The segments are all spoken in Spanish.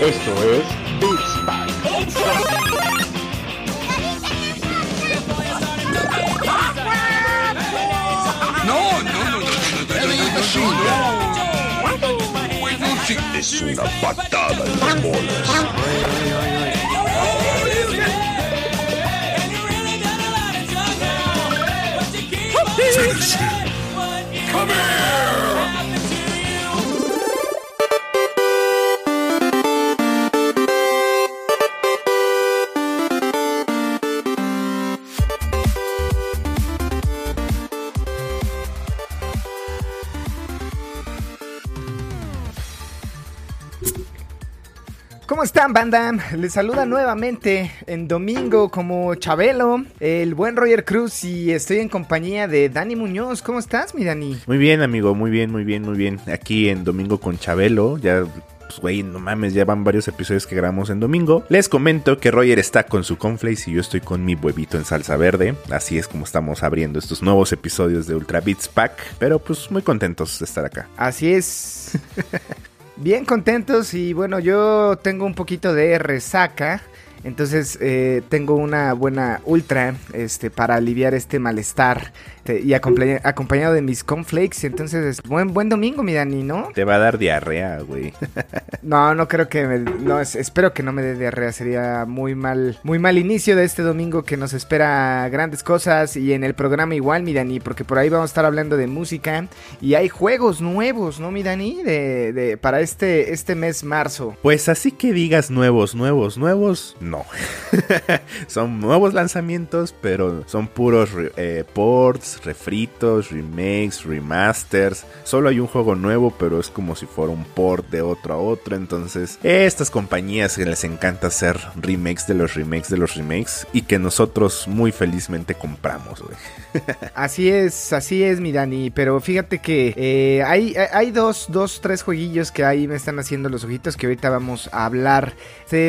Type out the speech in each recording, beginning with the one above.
Esto es Beats No, no, no, no, no, no. Es una patada en las bolas. Come here. Están, banda? Les saluda nuevamente en domingo como Chabelo, el buen Roger Cruz y estoy en compañía de Dani Muñoz. ¿Cómo estás, mi Dani? Muy bien, amigo, muy bien, muy bien, muy bien. Aquí en Domingo con Chabelo, ya, pues, güey, no mames, ya van varios episodios que grabamos en domingo. Les comento que Roger está con su conflace y yo estoy con mi huevito en salsa verde. Así es como estamos abriendo estos nuevos episodios de Ultra Beats Pack. Pero pues muy contentos de estar acá. Así es. Bien contentos y bueno, yo tengo un poquito de resaca. Entonces eh, tengo una buena ultra este, para aliviar este malestar este, y acompaña- acompañado de mis cornflakes. Entonces, buen, buen domingo, mi Dani, ¿no? Te va a dar diarrea, güey. No, no creo que me, no, es- espero que no me dé diarrea, sería muy mal, muy mal inicio de este domingo que nos espera grandes cosas y en el programa igual, mi Dani, porque por ahí vamos a estar hablando de música y hay juegos nuevos, ¿no, mi Dani? De, de, para este, este mes marzo. Pues así que digas nuevos, nuevos, nuevos, no. son nuevos lanzamientos, pero son puros eh, ports, refritos, remakes, remasters. Solo hay un juego nuevo, pero es como si fuera un port de otro a otro. Entonces, estas compañías que les encanta hacer remakes de los remakes de los remakes y que nosotros muy felizmente compramos, güey. Así es, así es, mi Dani. Pero fíjate que eh, hay, hay dos, dos, tres jueguillos que ahí me están haciendo los ojitos que ahorita vamos a hablar.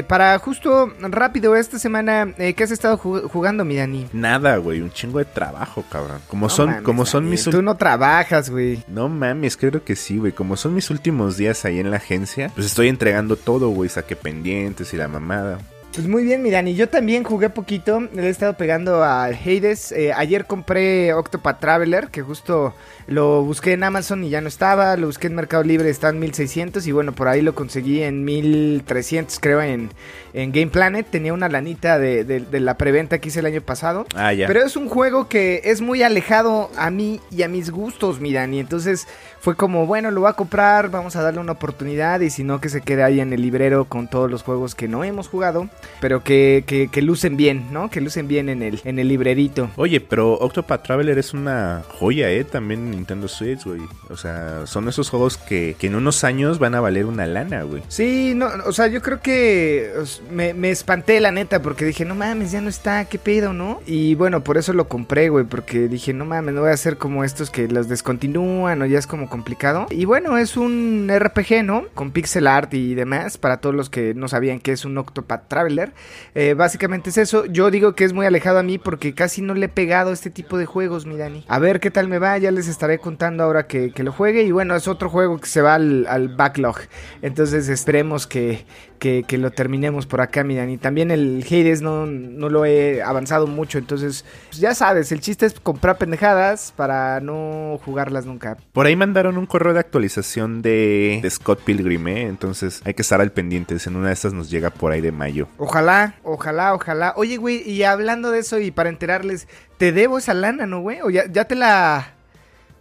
Para justo rápido, esta semana, eh, ¿qué has estado ju- jugando, mi Dani? Nada, güey, un chingo de trabajo, cabrón. Como No son, mames, como son Dani, mis Tú no trabajas, güey. No mames, creo que sí, güey. Como son mis últimos días ahí en la agencia, pues estoy entregando todo, güey. Saqué pendientes y la mamada. Pues muy bien, mi Dani. Yo también jugué poquito. Le he estado pegando al Hades. Eh, ayer compré Octopath Traveler, que justo lo busqué en Amazon y ya no estaba. Lo busqué en Mercado Libre, está en 1600. Y bueno, por ahí lo conseguí en 1300, creo, en, en Game Planet. Tenía una lanita de, de- de la preventa que hice el año pasado. Ah, ya. Pero es un juego que es muy alejado a mí y a mis gustos, mi Dani. Entonces fue como, bueno, lo voy a comprar, vamos a darle una oportunidad y si no, que se quede ahí en el librero con todos los juegos que no hemos jugado, pero que, que, que lucen bien, ¿no? Que lucen bien en el, en el librerito. Oye, pero Octopath Traveler es una joya, ¿eh? También en Nintendo Switch, güey. O sea, son esos juegos que, que en unos años van a valer una lana, güey. Sí, no, o sea, yo creo que me, me espanté la neta porque dije, no mames, ya no está, qué pedo, ¿no? Y bueno, por eso lo compré, güey, porque dije, no mames, no voy a hacer como estos que los descontinúan o ya es como complicado. Y bueno, es un RPG, ¿no? Con pixel art y demás, para todos los que no sabían que es un Octopath Traveler. Eh, básicamente es eso. Yo digo que es muy alejado a mí porque casi no le he pegado este tipo de juegos, mi Dani. A ver qué tal me va, ya les estaré contando ahora que, que lo juegue. Y bueno, es otro juego que se va al, backlog. Entonces esperemos que, que, que lo terminemos por acá, mi Dani. También el Hades no, no lo he avanzado mucho. Entonces, pues ya sabes, el chiste es comprar pendejadas para no jugarlas nunca. Por ahí mandaron un correo de actualización de, de Scott Pilgrim, ¿eh? Entonces hay que estar al pendiente. En una de estas nos llega por ahí de mayo. Ojalá, ojalá, ojalá. Oye, güey, y hablando de eso y para enterarles, te debo esa lana, ¿no, güey? ¿O ya, ya te la...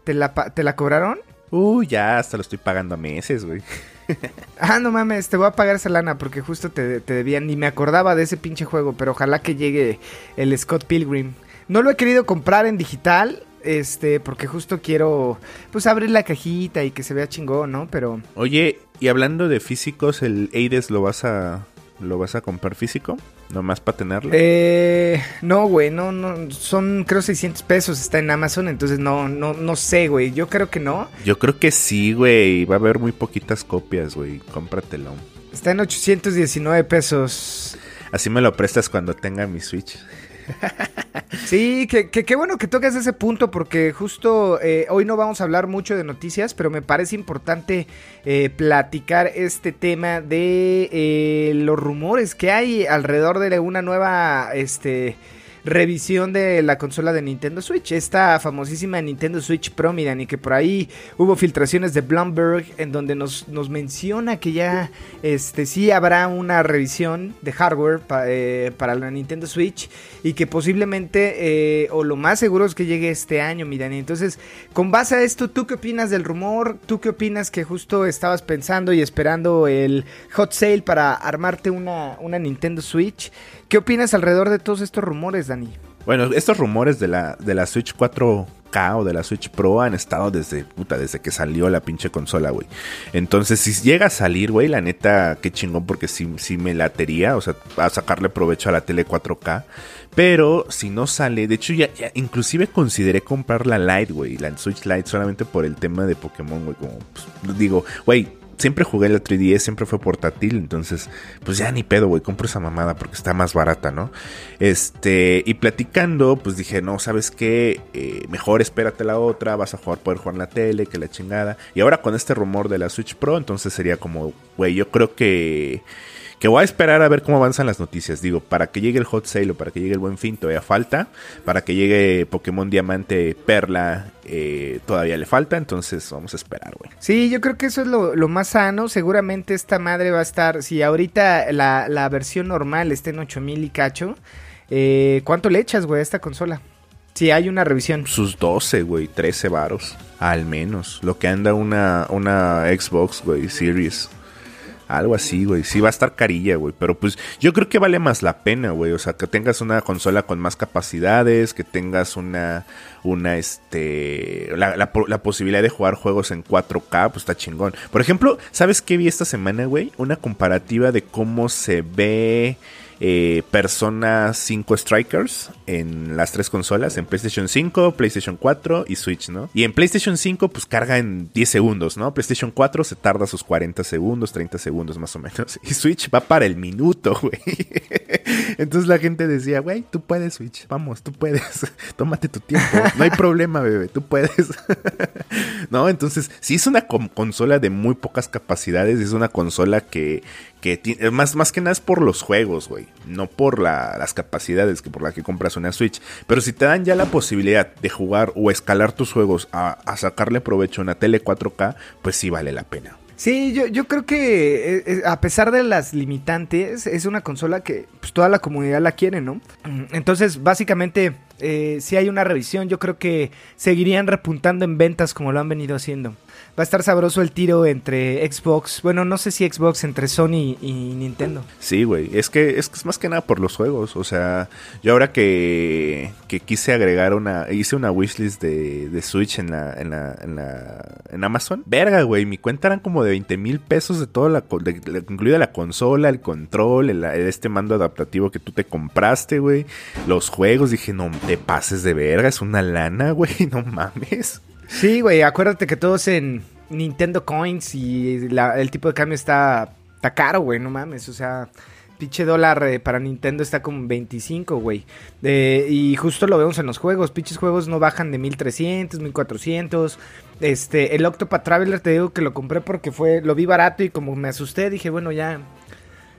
¿Te la, ¿Te la cobraron? Uh, ya, hasta lo estoy pagando a meses, güey. Ah, no mames, te voy a pagar esa lana porque justo te, te debían. Ni me acordaba de ese pinche juego, pero ojalá que llegue el Scott Pilgrim. No lo he querido comprar en digital, este, porque justo quiero, pues, abrir la cajita y que se vea chingón, ¿no? Pero, Oye, y hablando de físicos, ¿el Hades lo vas a lo vas a comprar físico? Nomás para tenerlo. eh, no, güey, no, no, son, creo, 600 pesos, está en Amazon, entonces no, no, no sé, güey, yo creo que no. Yo creo que sí, güey. Va a haber muy poquitas copias, güey. Cómpratelo. Está en 819 pesos. Así me lo prestas cuando tenga mi Switch. Sí, que, que, qué bueno que tocas ese punto porque justo eh, hoy no vamos a hablar mucho de noticias, pero me parece importante eh, platicar este tema de eh, los rumores que hay alrededor de una nueva, este revisión de la consola de Nintendo Switch. Esta famosísima Nintendo Switch Pro, miran, y que por ahí hubo filtraciones de Bloomberg en donde nos, nos menciona que ya este, sí habrá una revisión de hardware eh, para la Nintendo Switch y que posiblemente, eh, o lo más seguro es que llegue este año, miran. Entonces, con base a esto, ¿tú qué opinas del rumor? ¿Tú qué opinas que justo estabas pensando y esperando el hot sale para armarte una, una Nintendo Switch? ¿Qué opinas alrededor de todos estos rumores, Dani? Bueno, estos rumores de la, de la Switch 4K o de la Switch Pro han estado desde, puta, desde que salió la pinche consola, güey. Entonces, si llega a salir, güey, la neta, qué chingón, porque sí, sí me latería, o sea, a sacarle provecho a la tele 4K. Pero si no sale, de hecho, ya, inclusive consideré comprar la Lite, güey, la Switch Lite solamente por el tema de Pokémon, güey. Como, pues, digo, güey, siempre jugué la 3DS, siempre fue portátil, entonces, pues ya ni pedo, güey, compro esa mamada porque está más barata, ¿no? Este, y platicando, pues dije, no, ¿sabes qué? Eh, mejor espérate la otra, vas a jugar, poder jugar en la tele, que la chingada. Y ahora con este rumor de la Switch Pro, entonces sería como, güey, yo creo que que voy a esperar a ver cómo avanzan las noticias. Digo, para que llegue el hot sale o para que llegue el buen fin todavía falta. Para que llegue Pokémon Diamante Perla eh, todavía le falta. Entonces vamos a esperar, güey. Sí, yo creo que eso es lo, más sano. Seguramente esta madre va a estar, si ahorita la, versión normal está en 8000 y cacho. Eh, ¿Cuánto le echas, güey, a esta consola? Si hay una revisión. Sus 12, güey, 13 varos. Al menos. Lo que anda una, una Xbox, güey, Series. Algo así, güey. Sí va a estar carilla, güey. Pero pues yo creo que vale más la pena, güey. O sea, que tengas una consola con más capacidades, que tengas una, una, este, la, la, posibilidad de jugar juegos en 4K, pues está chingón. Por ejemplo, ¿sabes qué vi esta semana, güey? Una comparativa de cómo se ve eh, Persona 5 Strikers en las tres consolas, en PlayStation 5, PlayStation 4 y Switch, ¿no? Y en PlayStation 5 pues carga en 10 segundos, ¿no? PlayStation 4 se tarda sus 40 segundos, 30 segundos más o menos. Y Switch va para el minuto, güey. Entonces la gente decía, güey, tú puedes Switch, vamos, tú puedes. Tómate tu tiempo. No hay problema, bebé, tú puedes. ¿No? Entonces, si es una consola de muy pocas capacidades, es una consola que que más, más que nada es por los juegos, güey, no por las capacidades que por las que compras una Switch. Pero si te dan ya la posibilidad de jugar o escalar tus juegos a, a sacarle provecho a una tele 4K, pues sí vale la pena. Sí, yo, yo creo que eh, eh, a pesar de las limitantes, es una consola que pues, toda la comunidad la quiere, ¿no? Entonces, básicamente, eh, si hay una revisión, yo creo que seguirían repuntando en ventas como lo han venido haciendo va a estar sabroso el tiro entre Xbox. Bueno, no sé si Xbox entre Sony y Nintendo. Sí, güey. Es que es, más que nada por los juegos. O sea, yo ahora que, que quise agregar una. Hice una wishlist de, de Switch en la, en la, en la. en Amazon. Verga, güey. Mi cuenta eran como de 20 mil pesos de toda la. incluida la consola, el control, el, este mando adaptativo que tú te compraste, güey. Los juegos. Dije, no te pases de verga. Es una lana, güey. No mames. Sí, güey, acuérdate que todos en Nintendo Coins y el tipo de cambio está, caro, güey, no mames, o sea, pinche dólar eh, para Nintendo está como 25, güey. y justo lo vemos en los juegos, pinches juegos no bajan de 1300, 1400. Este, el Octopath Traveler te digo que lo compré porque fue, lo vi barato y como me asusté, dije, bueno, ya,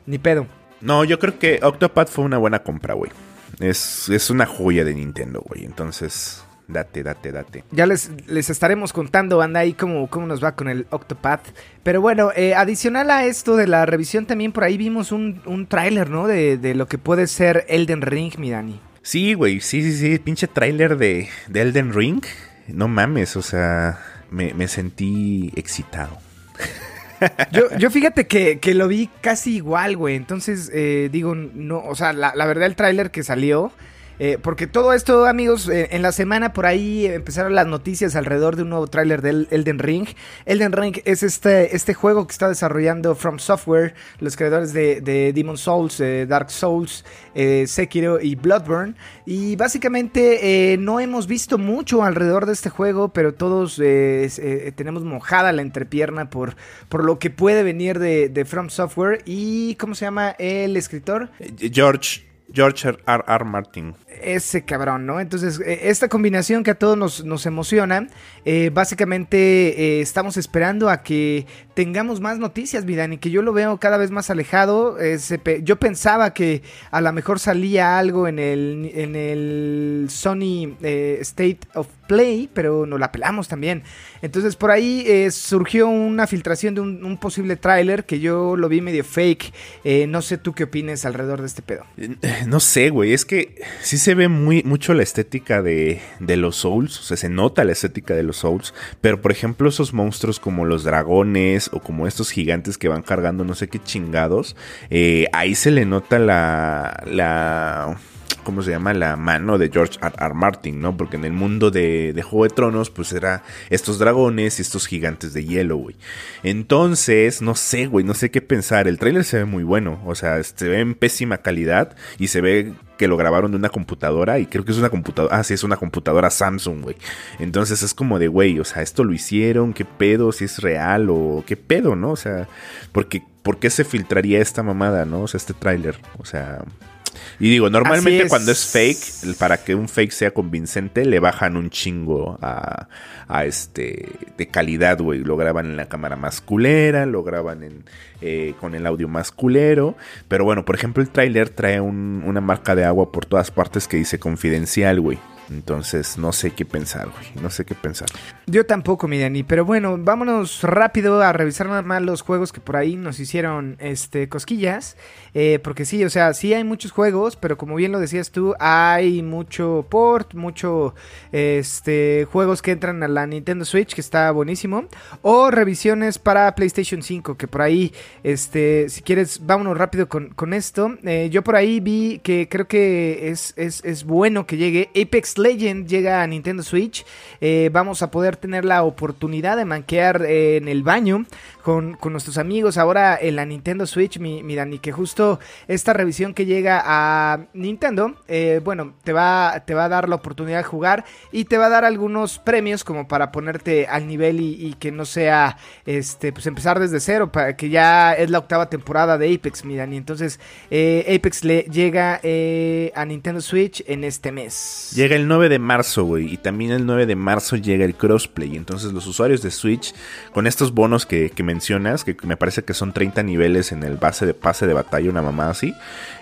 ni pedo. No, yo creo que Octopath fue una buena compra, güey. Es, es una joya de Nintendo, güey. Entonces, Date, date, date. Ya les, les estaremos contando, banda, ahí cómo, cómo nos va con el Octopath. Pero bueno, eh, adicional a esto de la revisión, también por ahí vimos un, un tráiler, ¿no? De, de, lo que puede ser Elden Ring, mi Dani. Sí, güey, sí, sí, sí, pinche tráiler de, de Elden Ring. No mames, o sea, me, me sentí excitado. Yo, yo fíjate que, que, lo vi casi igual, güey. Entonces, eh, digo, no, o sea, la, la verdad el tráiler que salió eh, porque todo esto, amigos, eh, en la semana por ahí empezaron las noticias alrededor de un nuevo tráiler del Elden Ring. Elden Ring es este, este juego que está desarrollando From Software, los creadores de, de Demon Souls, eh, Dark Souls, Sekiro y Bloodborne. Y básicamente no hemos visto mucho alrededor de este juego, pero todos tenemos mojada la entrepierna por, por lo que puede venir de, de From Software. ¿Y cómo se llama el escritor? George George R. R. Martin. Ese cabrón, ¿no? Entonces, eh, esta combinación que a todos nos, nos emociona, eh, básicamente eh, estamos esperando a que tengamos más noticias, mi Dani, que yo lo veo cada vez más alejado. yo pensaba que a lo mejor salía algo en el, en el Sony State of Play, pero nos la pelamos también. Entonces, por ahí surgió una filtración de un, posible tráiler que yo lo vi medio fake. no sé tú qué opines alrededor de este pedo. No sé, güey, es que sí se ve muy, mucho la estética de, los Souls, o sea, se nota la estética de los Souls, pero por ejemplo esos monstruos como los dragones o como estos gigantes que van cargando no sé qué chingados, eh, ahí se le nota la... la ¿cómo se llama? La mano de George R. Martin, ¿no? Porque en el mundo de, de, Juego de Tronos, pues era estos dragones y estos gigantes de hielo, güey. Entonces, no sé, güey, no sé qué pensar. El tráiler se ve muy bueno, o sea, se ve en pésima calidad y se ve que lo grabaron de una computadora y creo que es una computadora, ah, sí, es una computadora Samsung, güey. Entonces es como de, güey, o sea, esto lo hicieron, qué pedo, si es real o qué pedo, ¿no? O sea, porque, ¿por qué se filtraría esta mamada, no? O sea, este tráiler, o sea... Y digo, normalmente cuando es fake, para que un fake sea convincente, le bajan un chingo a, a este de calidad, güey. Lo graban en la cámara más culera, lo graban en, eh, con el audio más culero. Pero bueno, por ejemplo, el tráiler trae una marca de agua por todas partes que dice confidencial, güey. Entonces, no sé qué pensar, güey. No sé qué pensar. Yo tampoco, mi Dani. Pero bueno, vámonos rápido a revisar nada más los juegos que por ahí nos hicieron este, cosquillas. Eh, porque sí, o sea, sí hay muchos juegos, pero como bien lo decías tú, hay mucho port, mucho este, juegos que entran a la Nintendo Switch, que está buenísimo. O revisiones para PlayStation 5, que por ahí, este, si quieres, vámonos rápido con, esto. Eh, yo por ahí vi que creo que es, es, es bueno que llegue Apex Legend llega a Nintendo Switch. Eh, vamos a poder tener la oportunidad de manquear eh, en el baño con, nuestros amigos ahora en la Nintendo Switch, mi, mi, que justo esta revisión que llega a Nintendo, eh, bueno, te va, te va a dar la oportunidad de jugar y te va a dar algunos premios como para ponerte al nivel y, que no sea, este, pues empezar desde cero, para que ya es la octava temporada de Apex, mi Dani. Entonces, Apex le llega a Nintendo Switch en este mes. Llega 9 de marzo, güey. Y también el 9 de marzo llega el crossplay. Entonces los usuarios de Switch, con estos bonos que, mencionas, que me parece que son 30 niveles en el base de pase de batalla, una mamá así,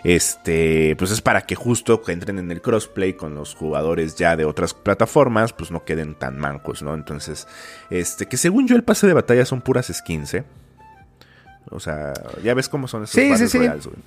este, pues es para que justo entren en el crossplay con los jugadores ya de otras plataformas, pues no queden tan mancos, ¿no? Entonces, este, que según yo el pase de batalla son puras skins, ¿eh? O sea, ya ves cómo son esos sí, sí, sí.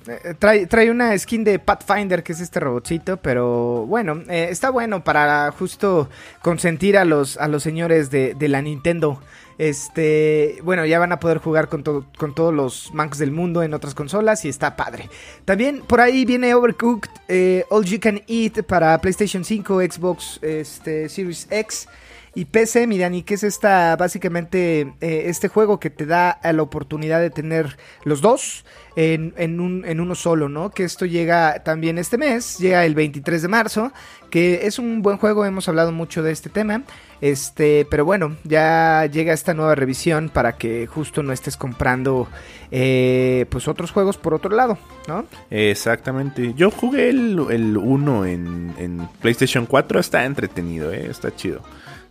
Eh, trae, trae, una skin de Pathfinder, que es este robotcito, pero bueno, eh, está bueno para justo consentir a los, a los señores de, la Nintendo. Este, bueno, ya van a poder jugar con, con todos los mancos del mundo en otras consolas y está padre. También por ahí viene Overcooked eh, All You Can Eat para PlayStation 5, Xbox este, Series X y PC, mi Dani, que es esta, básicamente, eh, este juego que te da la oportunidad de tener los dos en, en, un, en uno solo, ¿no? Que esto llega también este mes, llega el 23 de marzo, que es un buen juego, hemos hablado mucho de este tema. Este, pero bueno, ya llega esta nueva revisión para que justo no estés comprando eh, pues otros juegos por otro lado, ¿no? Exactamente. Yo jugué el 1 en, en, PlayStation 4, está entretenido, ¿eh? está chido.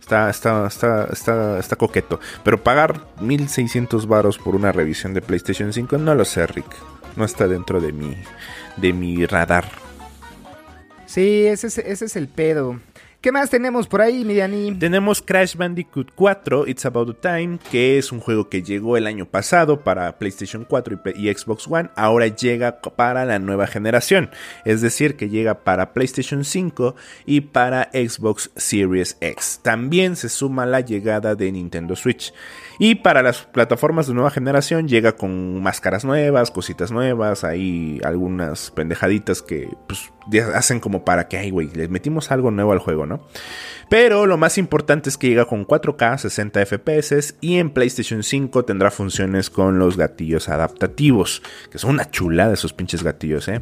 Está, está, está, está, está coqueto. Pero pagar 1600 varos por una revisión de PlayStation 5, no lo sé, Rick. No está dentro de mi, de mi radar. Sí, ese es, ese es el pedo. ¿Qué más tenemos por ahí, Miriani? Tenemos Crash Bandicoot 4, It's About Time, que es un juego que llegó el año pasado para PlayStation 4 y, Xbox One, ahora llega para la nueva generación, es decir, que llega para PlayStation 5 y para Xbox Series X. También se suma la llegada de Nintendo Switch. Y para las plataformas de nueva generación llega con máscaras nuevas, cositas nuevas, hay algunas pendejaditas que pues, hacen como para que, ay, güey, les metimos algo nuevo al juego, ¿no? Pero lo más importante es que llega con 4K, 60 FPS y en PlayStation 5 tendrá funciones con los gatillos adaptativos, que son una chulada esos pinches gatillos, ¿eh?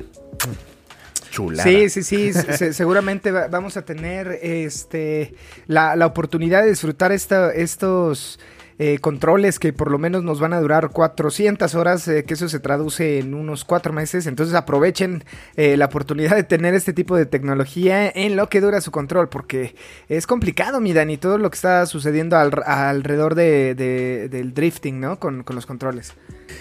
Chulada. Sí, sí, sí. seguramente vamos a tener este la, oportunidad de disfrutar estos eh, controles que por lo menos nos van a durar 400 horas, eh, que eso se traduce en unos cuatro meses. Entonces aprovechen eh, la oportunidad de tener este tipo de tecnología en lo que dura su control, porque es complicado, mi Dani, todo lo que está sucediendo al- alrededor de, de- del drifting, ¿no? Con, con los controles.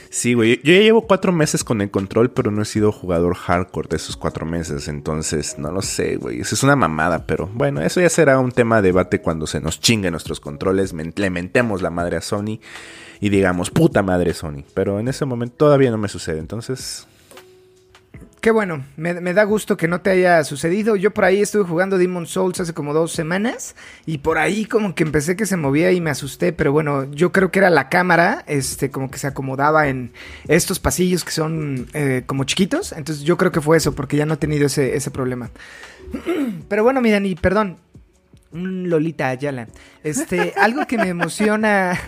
Sí, güey. Yo ya llevo cuatro meses con el control, pero no he sido jugador hardcore de esos cuatro meses. Entonces, no lo sé, güey. Eso es una mamada, pero bueno, eso ya será un tema de debate cuando se nos chinguen nuestros controles, le mentemos la madre a Sony y digamos, puta madre Sony. Pero en ese momento todavía no me sucede. Entonces, Qué bueno, me, da gusto que no te haya sucedido. Yo por ahí estuve jugando Demon Souls hace como dos semanas y por ahí como que empecé que se movía y me asusté, pero bueno, yo creo que era la cámara, este, como que se acomodaba en estos pasillos que son eh, como chiquitos, entonces yo creo que fue eso, porque ya no he tenido ese, ese problema. Pero bueno, mi Dani, perdón, Lolita Ayala, este, algo que me emociona...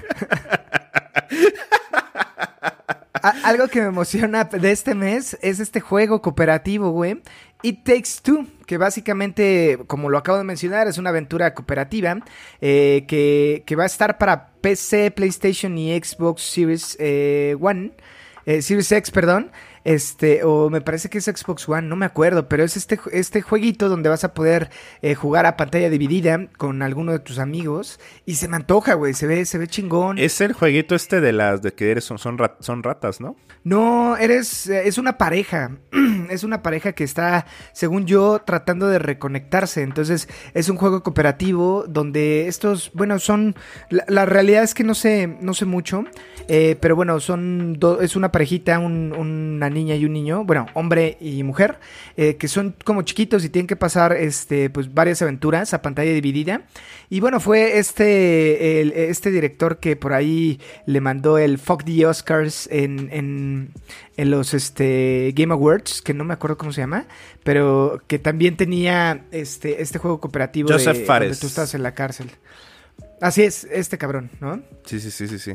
Algo que me emociona de este mes es este juego cooperativo, güey. It Takes Two, que básicamente, como lo acabo de mencionar, es una aventura cooperativa eh, que, que va a estar para PC, PlayStation y Xbox Series eh, One. eh, Series X, perdón. Este, o me parece que es Xbox One, no me acuerdo, pero es este, este jueguito donde vas a poder eh, jugar a pantalla dividida con alguno de tus amigos. Y se me antoja, güey, se ve, se ve chingón. es el jueguito este de las de que eres son, son, rat- son ratas, ¿no? No, eres, eh, es una pareja, es una pareja que está, según yo, tratando de reconectarse. Entonces, es un juego cooperativo donde estos, bueno, son, la, la realidad es que no sé, no sé mucho, eh, pero bueno, son, do- es una parejita, un- una niña y un niño, bueno, hombre y mujer, eh, que son como chiquitos y tienen que pasar, este, pues, varias aventuras a pantalla dividida. Y bueno, fue este, el- este director que por ahí le mandó el Fuck the Oscars en, en, en los este, Game Awards, que no me acuerdo cómo se llama, pero que también tenía este, este juego cooperativo de, Joseph Fares. donde tú estás en la cárcel. Así es, este cabrón, ¿no? Sí, sí, sí, sí, sí.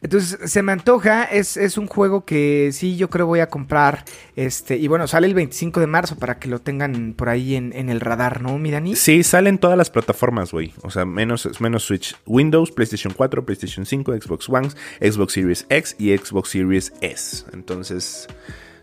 Entonces, se me antoja, es, es un juego que sí yo creo voy a comprar, este, y bueno, sale el 25 de marzo para que lo tengan por ahí en, el radar, ¿no, mi Dani? Sí, salen todas las plataformas, güey. O sea, menos, menos Switch. Windows, PlayStation 4, PlayStation 5, Xbox One, Xbox Series X y Xbox Series S. Entonces,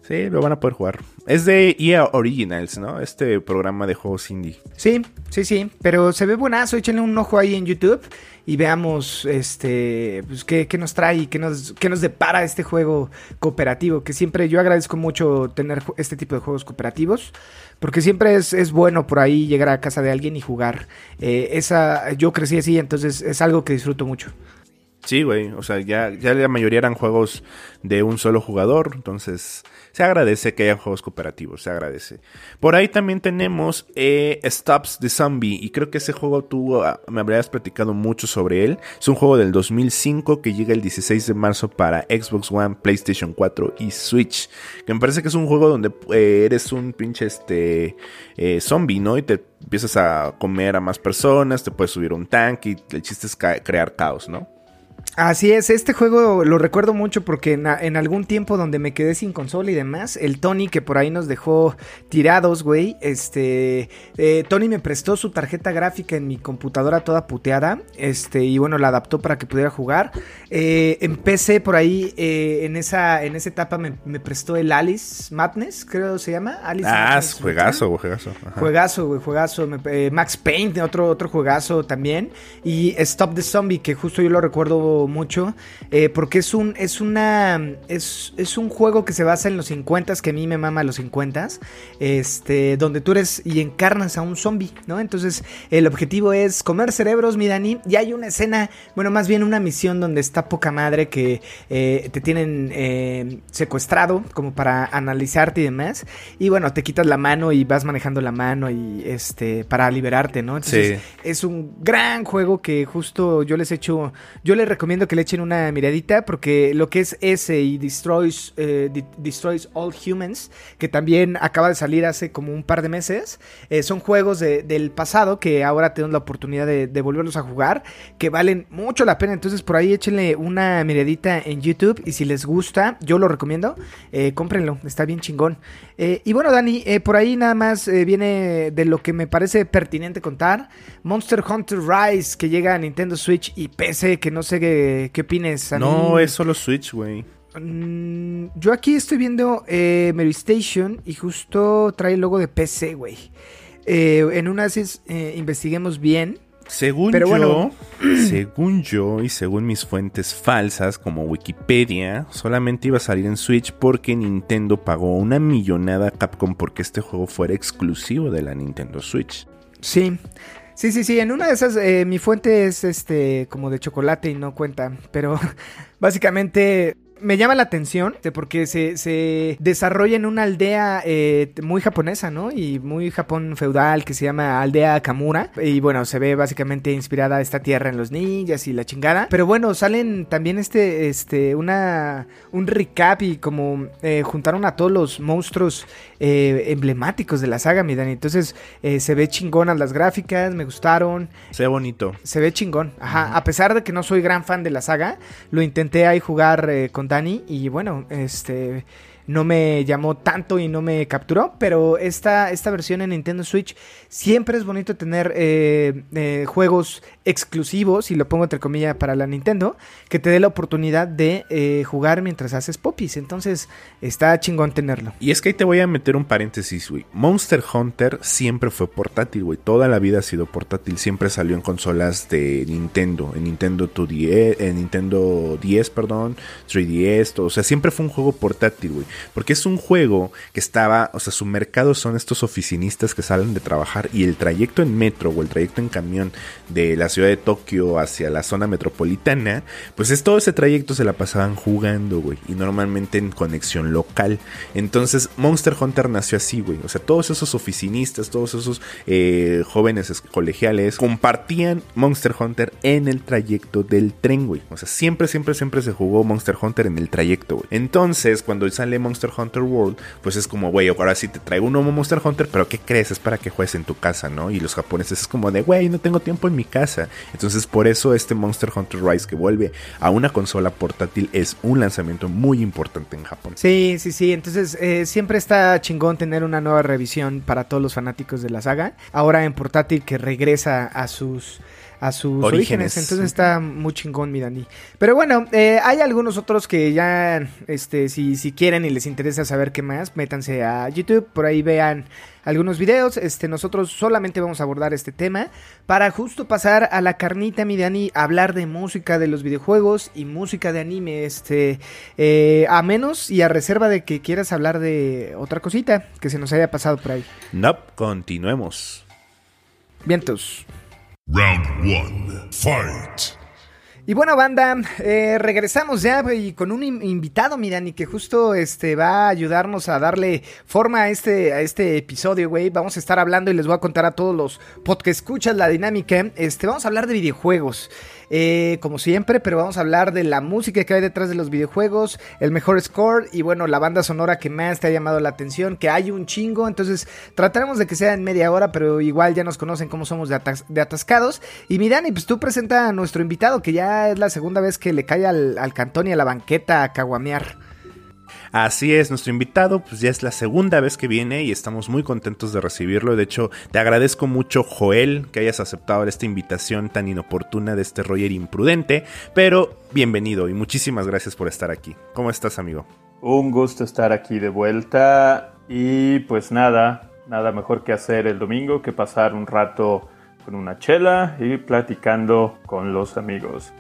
sí, lo van a poder jugar. Es de EA Originals, ¿no? Este programa de juegos indie. Sí, sí, sí, pero se ve buenazo, échenle un ojo ahí en YouTube y veamos este pues qué, qué nos trae y qué nos, qué nos depara este juego cooperativo, que siempre yo agradezco mucho tener este tipo de juegos cooperativos, porque siempre es, es bueno por ahí llegar a casa de alguien y jugar. Eh, esa, yo crecí así, entonces es algo que disfruto mucho. Sí, güey. O sea, ya, ya la mayoría eran juegos de un solo jugador. Entonces, se agradece que haya juegos cooperativos. Se agradece. Por ahí también tenemos eh, Stops the Zombie. Y creo que ese juego tú ah, me habrías platicado mucho sobre él. Es un juego del 2005 que llega el 16 de marzo para Xbox One, PlayStation 4 y Switch. Que me parece que es un juego donde eh, eres un pinche este eh, zombie, ¿no? Y te empiezas a comer a más personas. Te puedes subir un tanque. Y el chiste es crear caos, ¿no? Así es, este juego lo recuerdo mucho porque en, algún tiempo donde me quedé sin consola y demás, el Tony que por ahí nos dejó tirados, güey, este, eh, Tony me prestó su tarjeta gráfica en mi computadora toda puteada, este, y bueno, la adaptó para que pudiera jugar. Eh, empecé por ahí, eh, en esa, en esa etapa me, me prestó el Alice Madness, creo se llama. Alice Ah, Madness, es juegazo, güey, juegazo. Ajá. Juegazo, güey, juegazo. Eh, Max Payne, otro, otro juegazo también. Y Stop the Zombie, que justo yo lo recuerdo mucho. eh, porque es un, es una. Es, es un juego que se basa en los 50 que a mí me mama los 50 Este. Donde tú eres y encarnas a un zombie, ¿no? Entonces, el objetivo es comer cerebros, mi Dani. Y hay una escena, bueno, más bien una misión donde está poca madre que eh, te tienen eh, secuestrado, como para analizarte y demás. Y bueno, te quitas la mano y vas manejando la mano y este para liberarte, ¿no? Entonces, es un gran juego que justo yo les echo, yo les recomiendo que le echen una miradita porque lo que es ese y Destroys, eh, De- Destroys All Humans, que también acaba de salir hace como un par de meses, eh, son juegos de- del pasado que ahora tenemos la oportunidad de, volverlos a jugar, que valen mucho la pena. Entonces por ahí échenle una miradita en YouTube y si les gusta, yo lo recomiendo, eh, cómprenlo, está bien chingón. Y bueno, Dani, por ahí nada más viene de lo que me parece pertinente contar. Monster Hunter Rise, que llega a Nintendo Switch y PC, que no sé qué- sé qué opines. A No, mí- es solo Switch, güey. Mm, yo aquí estoy viendo eh, Mary Station y justo trae el logo de PC, güey. Eh, en unas es, eh, investiguemos bien. Según Pero yo, bueno. según yo y según mis fuentes falsas como Wikipedia, solamente iba a salir en Switch porque Nintendo pagó una millonada a Capcom porque este juego fuera exclusivo de la Nintendo Switch. Sí. Sí, sí, sí. En una de esas, eh, mi fuente es este como de chocolate y no cuenta. Pero básicamente me llama la atención porque se, se desarrolla en una aldea eh, muy japonesa, ¿no? Y muy Japón feudal que se llama Aldea Kamura. Y bueno, se ve básicamente inspirada esta tierra en los ninjas y la chingada. Pero bueno, salen también este, este, una, un recap y como eh, juntaron a todos los monstruos eh, emblemáticos de la saga, mi Dani. Entonces eh, se ve chingonas las gráficas, me gustaron. Se ve bonito. Se ve chingón. Ajá. A pesar de que no soy gran fan de la saga, lo intenté ahí jugar eh, Dani. Y bueno, este. No me llamó tanto y no me capturó. Pero esta, esta versión en Nintendo Switch siempre es bonito tener eh, eh, juegos exclusivos, y lo pongo entre comillas para la Nintendo, que te dé la oportunidad de eh, jugar mientras haces popis. Entonces, está chingón tenerlo. Y es que ahí te voy a meter un paréntesis, güey. Monster Hunter siempre fue portátil, güey. Toda la vida ha sido portátil. Siempre salió en consolas de Nintendo. En Nintendo 2DS, en Nintendo 10, perdón. 3DS, todo. O sea, siempre fue un juego portátil, güey. Porque es un juego que estaba, o sea, su mercado son estos oficinistas que salen de trabajar y el trayecto en metro o el trayecto en camión de la ciudad de Tokio hacia la zona metropolitana, pues es todo ese trayecto se la pasaban jugando, güey. Y normalmente en conexión local. Entonces, Monster Hunter nació así, güey. O sea, todos esos oficinistas, todos esos eh, jóvenes es- colegiales compartían Monster Hunter en el trayecto del tren, güey. O sea, siempre, siempre, siempre se jugó Monster Hunter en el trayecto, güey. Entonces, cuando sale Monster Hunter World, pues es como, güey, ahora sí te traigo un nuevo Monster Hunter, pero ¿qué crees? Es para que juegues en tu casa, ¿no? Y los japoneses es como de, güey, no tengo tiempo en mi casa. Entonces, por eso este Monster Hunter Rise que vuelve a una consola portátil es un lanzamiento muy importante en Japón. Sí, sí, sí. Entonces, eh, siempre está chingón tener una nueva revisión para todos los fanáticos de la saga. Ahora en portátil que regresa a sus a sus orígenes. Orígenes. Entonces está muy chingón, mi Dani. Pero bueno, eh, hay algunos otros que ya, este, si, si quieren y les interesa saber qué más, métanse a YouTube, por ahí vean algunos videos. Este, nosotros solamente vamos a abordar este tema para justo pasar a la carnita, mi Dani, hablar de música de los videojuegos y música de anime. Este, eh, a menos y a reserva de que quieras hablar de otra cosita que se nos haya pasado por ahí. No, continuemos. Vientos. Round one. Fight. Y bueno, banda, eh, regresamos ya y con un in- invitado, mi Dani, que justo este, va a ayudarnos a darle forma a este, a este episodio, güey. Vamos a estar hablando y les voy a contar a todos los podcast escuchas la dinámica. Este, vamos a hablar de videojuegos, eh, como siempre, pero vamos a hablar de la música que hay detrás de los videojuegos, el mejor score y bueno, la banda sonora que más te ha llamado la atención, que hay un chingo. Entonces, trataremos de que sea en media hora, pero igual ya nos conocen cómo somos de, atas- de atascados. Y mi Dani, pues tú presenta a nuestro invitado, que ya es la segunda vez que le cae al, al cantón y a la banqueta a caguamear. Así es, nuestro invitado, pues ya es la segunda vez que viene y estamos muy contentos de recibirlo. De hecho, te agradezco mucho, Joel, que hayas aceptado esta invitación tan inoportuna de este Roger imprudente. Pero bienvenido y muchísimas gracias por estar aquí. ¿Cómo estás, amigo? Un gusto estar aquí de vuelta y pues nada, nada mejor que hacer el domingo que pasar un rato con una chela y platicando con los amigos.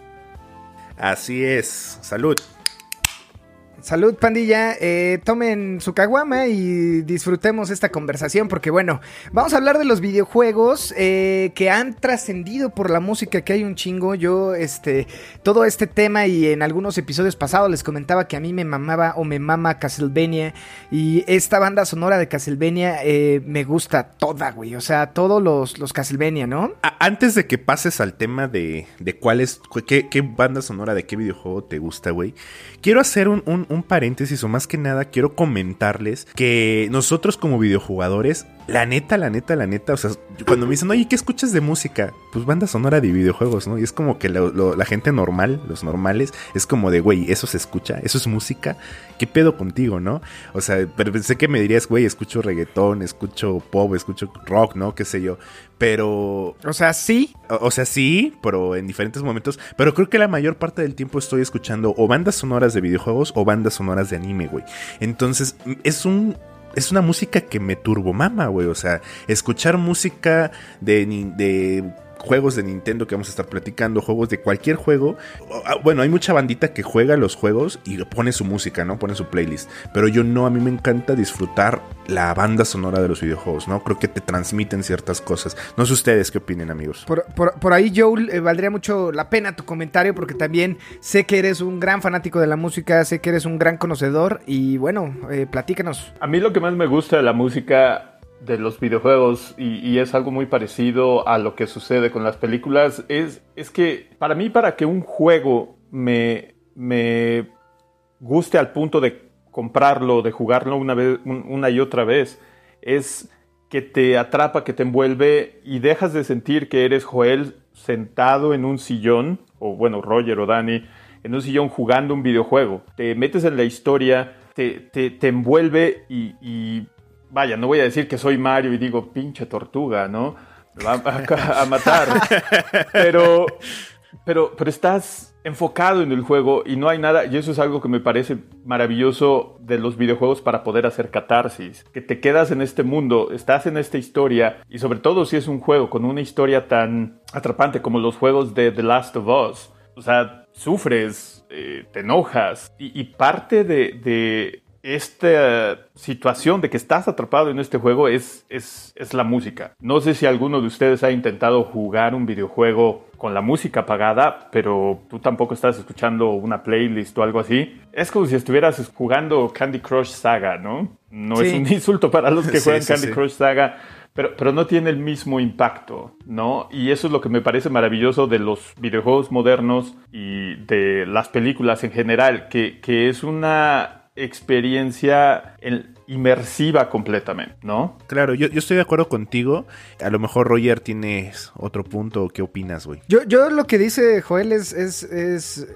Así es, salud. Salud, pandilla. Eh, tomen su caguama y disfrutemos esta conversación. Porque, bueno, vamos a hablar de los videojuegos eh, que han trascendido por la música, que hay un chingo. Yo, este, todo este tema y en algunos episodios pasados les comentaba que a mí me mamaba o me mama Castlevania. Y esta banda sonora de Castlevania eh, me gusta toda, güey. O sea, todos los, los Castlevania, ¿no? Antes de que pases al tema de, de cuál es, qué, qué banda sonora de qué videojuego te gusta, güey, quiero hacer un, un- paréntesis o más que nada quiero comentarles que nosotros como videojugadores la neta, la neta, la neta, o sea, cuando me dicen, oye, ¿qué escuchas de música? Pues banda sonora de videojuegos, ¿no? Y es como que lo- lo- la gente normal, los normales, es como de, güey, eso se escucha, eso es música, ¿qué pedo contigo, no? O sea, pero pensé que me dirías, güey, escucho reggaetón, escucho pop, escucho rock, ¿no? Qué sé yo. Pero O sea, sí. o, o sea, sí, pero en diferentes momentos. Pero creo que la mayor parte del tiempo estoy escuchando o bandas sonoras de videojuegos o bandas sonoras de anime, güey. Entonces, es un. Es una música que me turbomama, güey. O sea, escuchar música de, de juegos de Nintendo que vamos a estar platicando, juegos de cualquier juego. Ah, Bueno, hay mucha bandita que juega los juegos y pone su música, ¿no? Pone su playlist. Pero yo no, a mí me encanta disfrutar la banda sonora de los videojuegos, ¿no? Creo que te transmiten ciertas cosas. No sé ustedes qué opinen, amigos. Por, por- por ahí, Joel, eh, valdría mucho la pena tu comentario porque también sé que eres un gran fanático de la música, sé que eres un gran conocedor y bueno, eh, platícanos. A mí lo que más me gusta de la música de los videojuegos, y, es algo muy parecido a lo que sucede con las películas, es, es que para mí, para que un juego me, me guste al punto de comprarlo, de jugarlo una, vez, un- una y otra vez, es que te atrapa, que te envuelve y dejas de sentir que eres Joel sentado en un sillón, o bueno, Roger o Danny, en un sillón jugando un videojuego. Te metes en la historia, te, te- te envuelve y, vaya, no voy a decir que soy Mario y digo, pinche tortuga, ¿no? Va a, matar. Pero, pero, pero estás enfocado en el juego y no hay nada, y eso es algo que me parece maravilloso de los videojuegos para poder hacer catarsis, que te quedas en este mundo, estás en esta historia, y sobre todo si es un juego con una historia tan atrapante como los juegos de The Last of Us, o sea, sufres, eh, te enojas, y, parte de esta situación de que estás atrapado en este juego es, es, es la música. No sé si alguno de ustedes ha intentado jugar un videojuego con la música apagada, pero tú tampoco estás escuchando una playlist o algo así. Es como si estuvieras jugando Candy Crush Saga, ¿no? No es un insulto para los que juegan sí, Candy. Crush Saga, pero, pero no tiene el mismo impacto, ¿no? Y eso es lo que me parece maravilloso de los videojuegos modernos y de las películas en general, que, que es una experiencia en- inmersiva completamente, ¿no? Claro, yo, yo estoy de acuerdo contigo. A lo mejor Roger tienes otro punto. ¿Qué opinas, güey? Yo, yo lo que dice Joel es, es, es,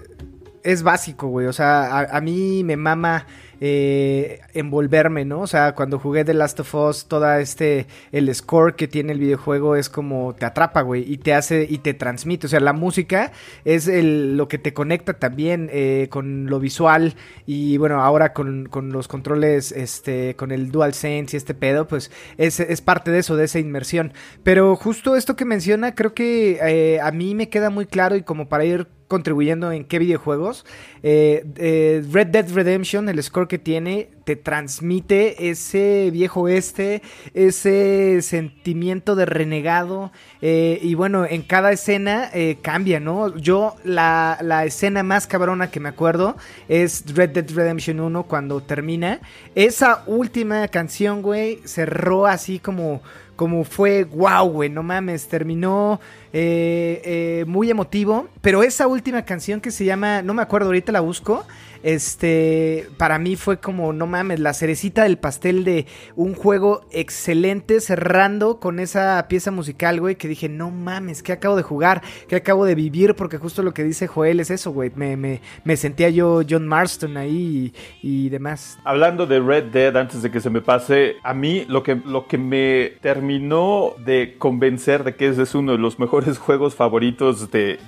es básico, güey. O sea, a, a mí me mama eh, envolverme, ¿no? O sea, cuando jugué The Last of Us, toda este, el score que tiene el videojuego es como te atrapa, güey, y te hace, y te transmite. O sea, la música es lo que te conecta también eh, con lo visual y bueno, ahora con, con los controles, este, con el DualSense y este pedo, pues es, es parte de eso, de esa inmersión. Pero justo esto que menciona, creo que eh, a mí me queda muy claro y como para ir contribuyendo en qué videojuegos. Red Dead Redemption, el score que tiene, te transmite ese viejo este, ese sentimiento de renegado. eh, y bueno, en cada escena eh, cambia, ¿no? Yo, la, la escena más cabrona que me acuerdo es Red Dead Redemption 1 cuando termina. Esa última canción, güey, cerró así como como fue, wow, güey, no mames, terminó eh, muy emotivo, pero esa última canción que se llama, no me acuerdo, ahorita la busco, este, para mí fue como, no mames, la cerecita del pastel de un juego excelente cerrando con esa pieza musical, güey, que dije, no mames, ¿qué acabo de jugar? ¿Qué acabo de vivir? Porque justo lo que dice Joel es eso, güey, me, me, me sentía yo John Marston ahí y, demás. Hablando de Red Dead, antes de que se me pase, a mí lo que, lo que me terminó de convencer de que ese es uno de los mejores juegos favoritos de-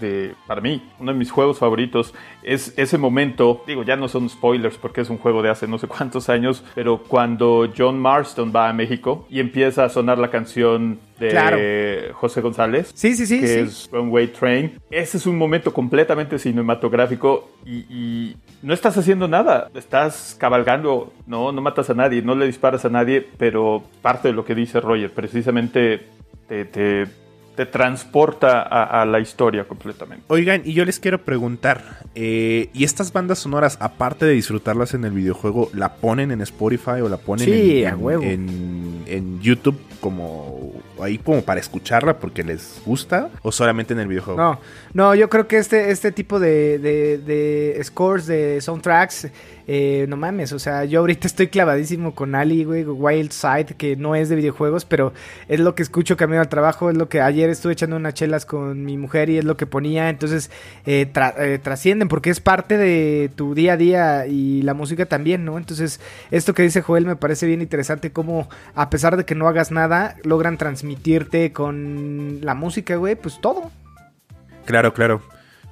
para mí, uno de mis juegos favoritos, es ese momento, digo, ya no son spoilers porque es un juego de hace no sé cuántos años, pero cuando John Marston va a México y empieza a sonar la canción de Claro. José González Sí, sí, sí, que sí. es Runway Train. Ese es un momento completamente cinematográfico y, y no estás haciendo nada. Estás cabalgando, no, no matas a nadie, no le disparas a nadie, pero parte de lo que dice Roger, precisamente te, te- te transporta a, a la historia completamente. Oigan, y yo les quiero preguntar, eh, ¿y estas bandas sonoras, aparte de disfrutarlas en el videojuego, la ponen en Spotify o la ponen Sí, en YouTube como ahí como para escucharla porque les gusta o solamente en el videojuego? No, no, yo creo que este, este tipo de, de, scores, de soundtracks, eh, no mames, o sea, yo ahorita estoy clavadísimo con Ali, Wild Side, que no es de videojuegos, pero es lo que escucho camino al trabajo, es lo que ayer estuve echando unas chelas con mi mujer y es lo que ponía, entonces eh, eh, trascienden porque es parte de tu día a día y la música también, ¿no? Entonces, esto que dice Joel me parece bien interesante, cómo a pesar de que no hagas nada, logran transmitirte con la música, güey, pues todo. Claro, claro.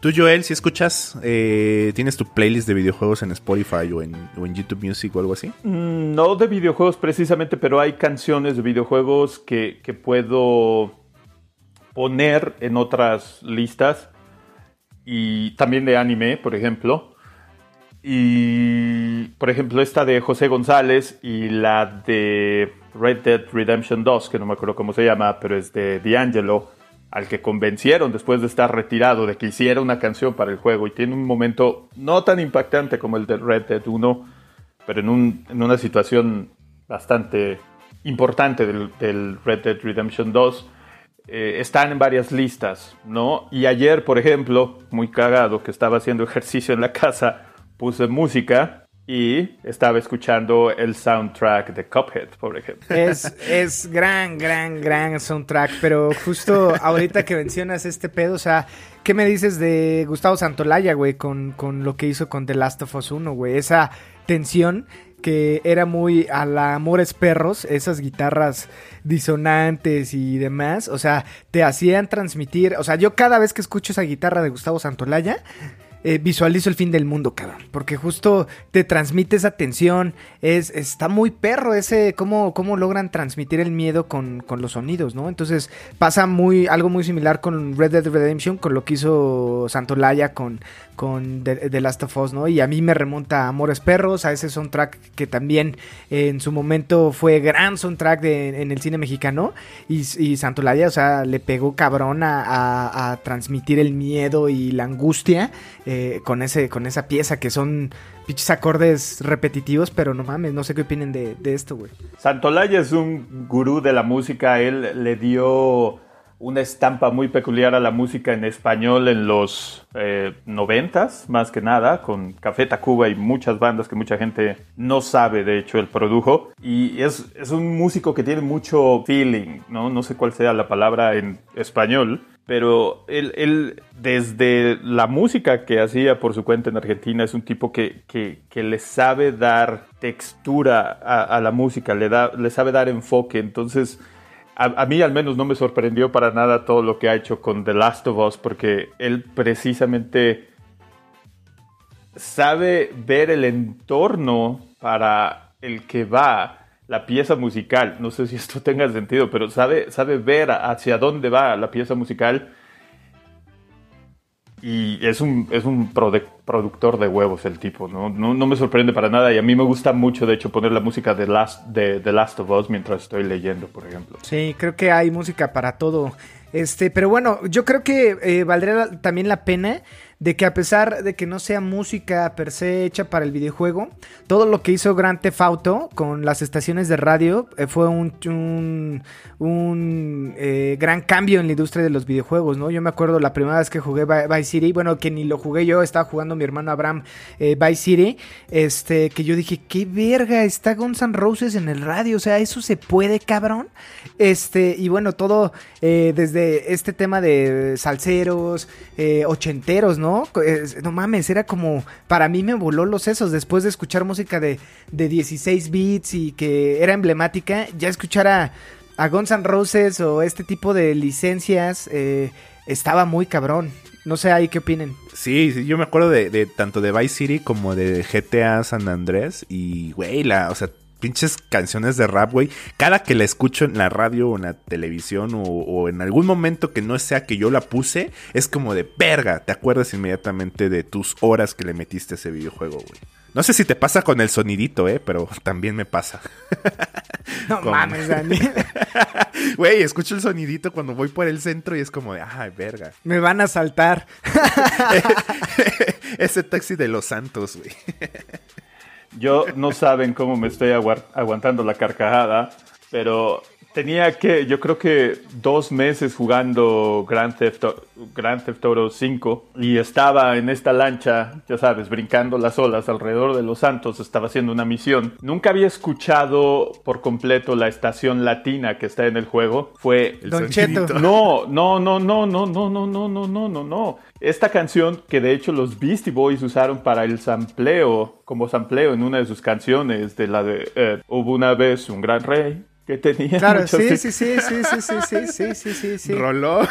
Tú, Joel, si escuchas, eh, ¿tienes tu playlist de videojuegos en Spotify o en, o en YouTube Music o algo así? Mm, No de videojuegos precisamente, pero hay canciones de videojuegos que, que puedo poner en otras listas. Y también de anime, por ejemplo. Y, por ejemplo, esta de José González y la de Red Dead Redemption 2, que no me acuerdo cómo se llama, pero es de D'Angelo, al que convencieron después de estar retirado de que hiciera una canción para el juego. Y tiene un momento no tan impactante como el de Red Dead 1, pero en, un- en una situación bastante importante del, Red Dead Redemption 2. eh, están en varias listas, ¿no? Y ayer, por ejemplo, muy cagado, que estaba haciendo ejercicio en la casa, puse música y estaba escuchando el soundtrack de Cuphead, por ejemplo. Es, es gran, gran, gran soundtrack, pero justo ahorita que mencionas este pedo, o sea, ¿qué me dices de Gustavo Santolaya, güey, con, con lo que hizo con The Last of Us 1, güey? Esa tensión que era muy a la Amores Perros, esas guitarras disonantes y demás, o sea, te hacían transmitir, o sea, yo cada vez que escucho esa guitarra de Gustavo Santolaya, eh, visualizo el fin del mundo, cabrón. Porque justo te transmite esa tensión. Es, está muy perro ese, cómo, cómo logran transmitir el miedo con, con los sonidos, ¿no? Entonces pasa muy, algo muy similar con Red Dead Redemption, con lo que hizo Santolaya con, con The, Last of Us, ¿no? Y a mí me remonta a Amores Perros, a ese soundtrack que también eh, en su momento fue gran soundtrack en el cine mexicano. Y, y Santolaya, o sea, le pegó cabrón a transmitir el miedo y la angustia eh, con, ese, con esa pieza que son pinches acordes repetitivos, pero no mames, no sé qué opinen de, de esto, güey. Santolaya es un gurú de la música. Él le dio una estampa muy peculiar a la música en español en los eh, noventas, más que nada, con Café Tacuba y muchas bandas que mucha gente no sabe, de hecho, él produjo. Y es, es un músico que tiene mucho feeling, ¿no? No sé cuál sea la palabra en español, pero él, él, desde la música que hacía por su cuenta en Argentina, es un tipo que, que, le sabe dar textura a, a la música, le, da, le sabe dar enfoque. Entonces, a, mí al menos no me sorprendió para nada todo lo que ha hecho con The Last of Us, porque él precisamente sabe ver el entorno para el que va la pieza musical. No sé si esto tenga sentido, pero sabe, sabe ver hacia dónde va la pieza musical. Y es un, es un produ productor de huevos el tipo, ¿no? ¿no? Me sorprende para nada. Y a mí me gusta mucho, de hecho, poner la música de Last, de Last of Us mientras estoy leyendo, por ejemplo. Sí, creo que hay música para todo. Este, pero bueno, yo creo que eh, valdría también la pena de que a pesar de que no sea música per se hecha para el videojuego, todo lo que hizo Grand Theft Auto con las estaciones de radio eh, fue un, un, un eh, gran cambio en la industria de los videojuegos, ¿no? Yo me acuerdo la primera vez que jugué Vice City, bueno, que ni lo jugué yo, estaba jugando mi hermano Abraham eh, Vice City, este, que yo dije, qué verga, está Guns Roses en el radio, o sea, eso se puede, cabrón. Este, y bueno, todo desde este tema de salseros, ochenteros, ¿no? No mames, era como, para mí me voló los sesos después de escuchar música de, de 16 bits y que era emblemática, ya escuchar a, a Guns Roses o este tipo de licencias eh, estaba muy cabrón. No sé ahí qué opinen. Sí, sí yo me acuerdo de, de, tanto de Vice City como de GTA San Andrés y, güey, la, o sea, pinches canciones de rap, güey. Cada que la escucho en la radio o en la televisión o, o, en algún momento que no sea que yo la puse, es como de verga. Te acuerdas inmediatamente de tus horas que le metiste a ese videojuego, güey. No sé si te pasa con el sonidito, eh, pero también me pasa. No con... mames, Dani. Güey, escucho el sonidito cuando voy por el centro y es como de, ay, verga. Me van a saltar. Ese taxi de los santos, güey. Yo no saben cómo me estoy agu aguantando la carcajada pero tenía que, yo creo que dos meses jugando Grand Theft, Grand Theft Auto 5 y estaba en esta lancha, ya sabes, brincando las olas alrededor de Los Santos, estaba haciendo una misión. Nunca había escuchado por completo la estación latina que está en el juego. Fue El Don. Cheto. no, no, no, no, no, no, no, no, no, no, no, no. Esta canción que de hecho los Beastie Boys usaron para el sampleo, como sampleo en una de sus canciones, de la de eh, Hubo una vez un gran rey que tenía Claro, sí, hijos". sí, sí, sí, sí, sí, sí, sí, sí, sí, sí. Roló.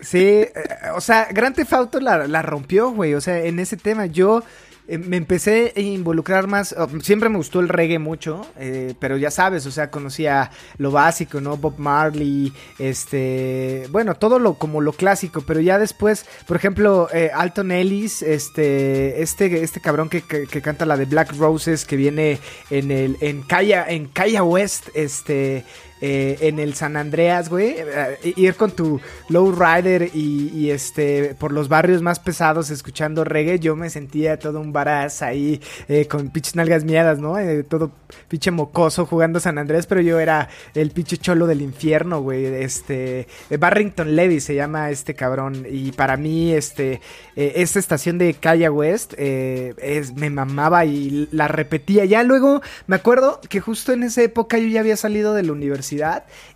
Sí, eh, o sea, Grand Theft Auto la, la rompió, güey. O sea, en ese tema yo eh, me empecé a involucrar más. oh, siempre me gustó el reggae mucho, eh, pero ya sabes, o sea, conocía lo básico, ¿no? Bob Marley, este, bueno, todo lo como lo clásico, pero ya después, por ejemplo, eh, Alton Ellis, este, este, este cabrón que, que- que canta la de Black Roses, que viene en el, en Kaya, en Kaya West, este. Eh, en el San Andreas, güey, eh, ir con tu lowrider y, y este por los barrios más pesados escuchando reggae, yo me sentía todo un baraz ahí eh, con pinches nalgas miadas, ¿no? Todo pinche mocoso jugando San Andrés, pero yo era el pinche cholo del infierno, güey. Este Barrington Levy se llama este cabrón y para mí este esta estación de Calle West es, me mamaba y la repetía. Ya luego me acuerdo que justo en esa época yo ya había salido de la universidad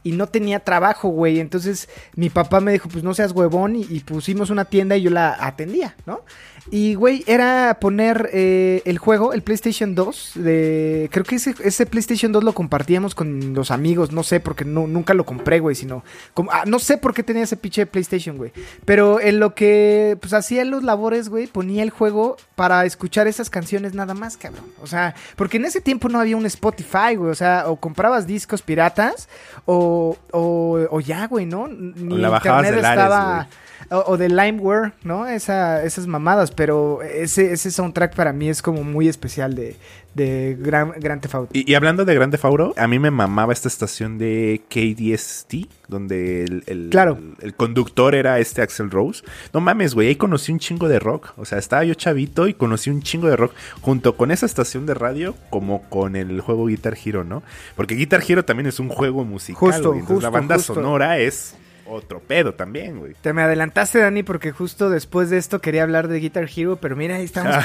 y no tenía trabajo, güey. Entonces mi papá me dijo, pues no seas huevón y, pusimos una tienda y yo la atendía, ¿no? Y, güey, era poner eh, el juego, el PlayStation 2, de... Creo que ese, ese PlayStation 2 lo compartíamos con los amigos, no sé, porque no, nunca lo compré, güey, sino... Como, ah, no sé por qué tenía ese pinche PlayStation, güey. Pero en lo que, pues, hacía los labores, güey, ponía el juego para escuchar esas canciones nada más, cabrón. O sea, porque en ese tiempo no había un Spotify, güey, o sea, o comprabas discos piratas o, o, o ya, güey, ¿no? Ni O la bajabas internet del Ares, estaba... O, o de LimeWare, ¿no? Esa, esas mamadas, pero ese, ese soundtrack para mí es como muy especial de, de Gran, Grand Theft Auto. Y, y hablando de Grande Fauro, a mí me mamaba esta estación de KDST, donde el, el- Claro. el conductor era este Axel Rose. No mames, güey, ahí conocí un chingo de rock. O sea, estaba yo chavito y conocí un chingo de rock junto con esa estación de radio como con el juego Guitar Hero, ¿no? Porque Guitar Hero también es un juego musical. Justo. Entonces, la banda justo. sonora es otro pedo también, güey. Te me adelantaste, Dani, porque justo después de esto quería hablar de Guitar Hero, pero mira, ahí estamos. Ah.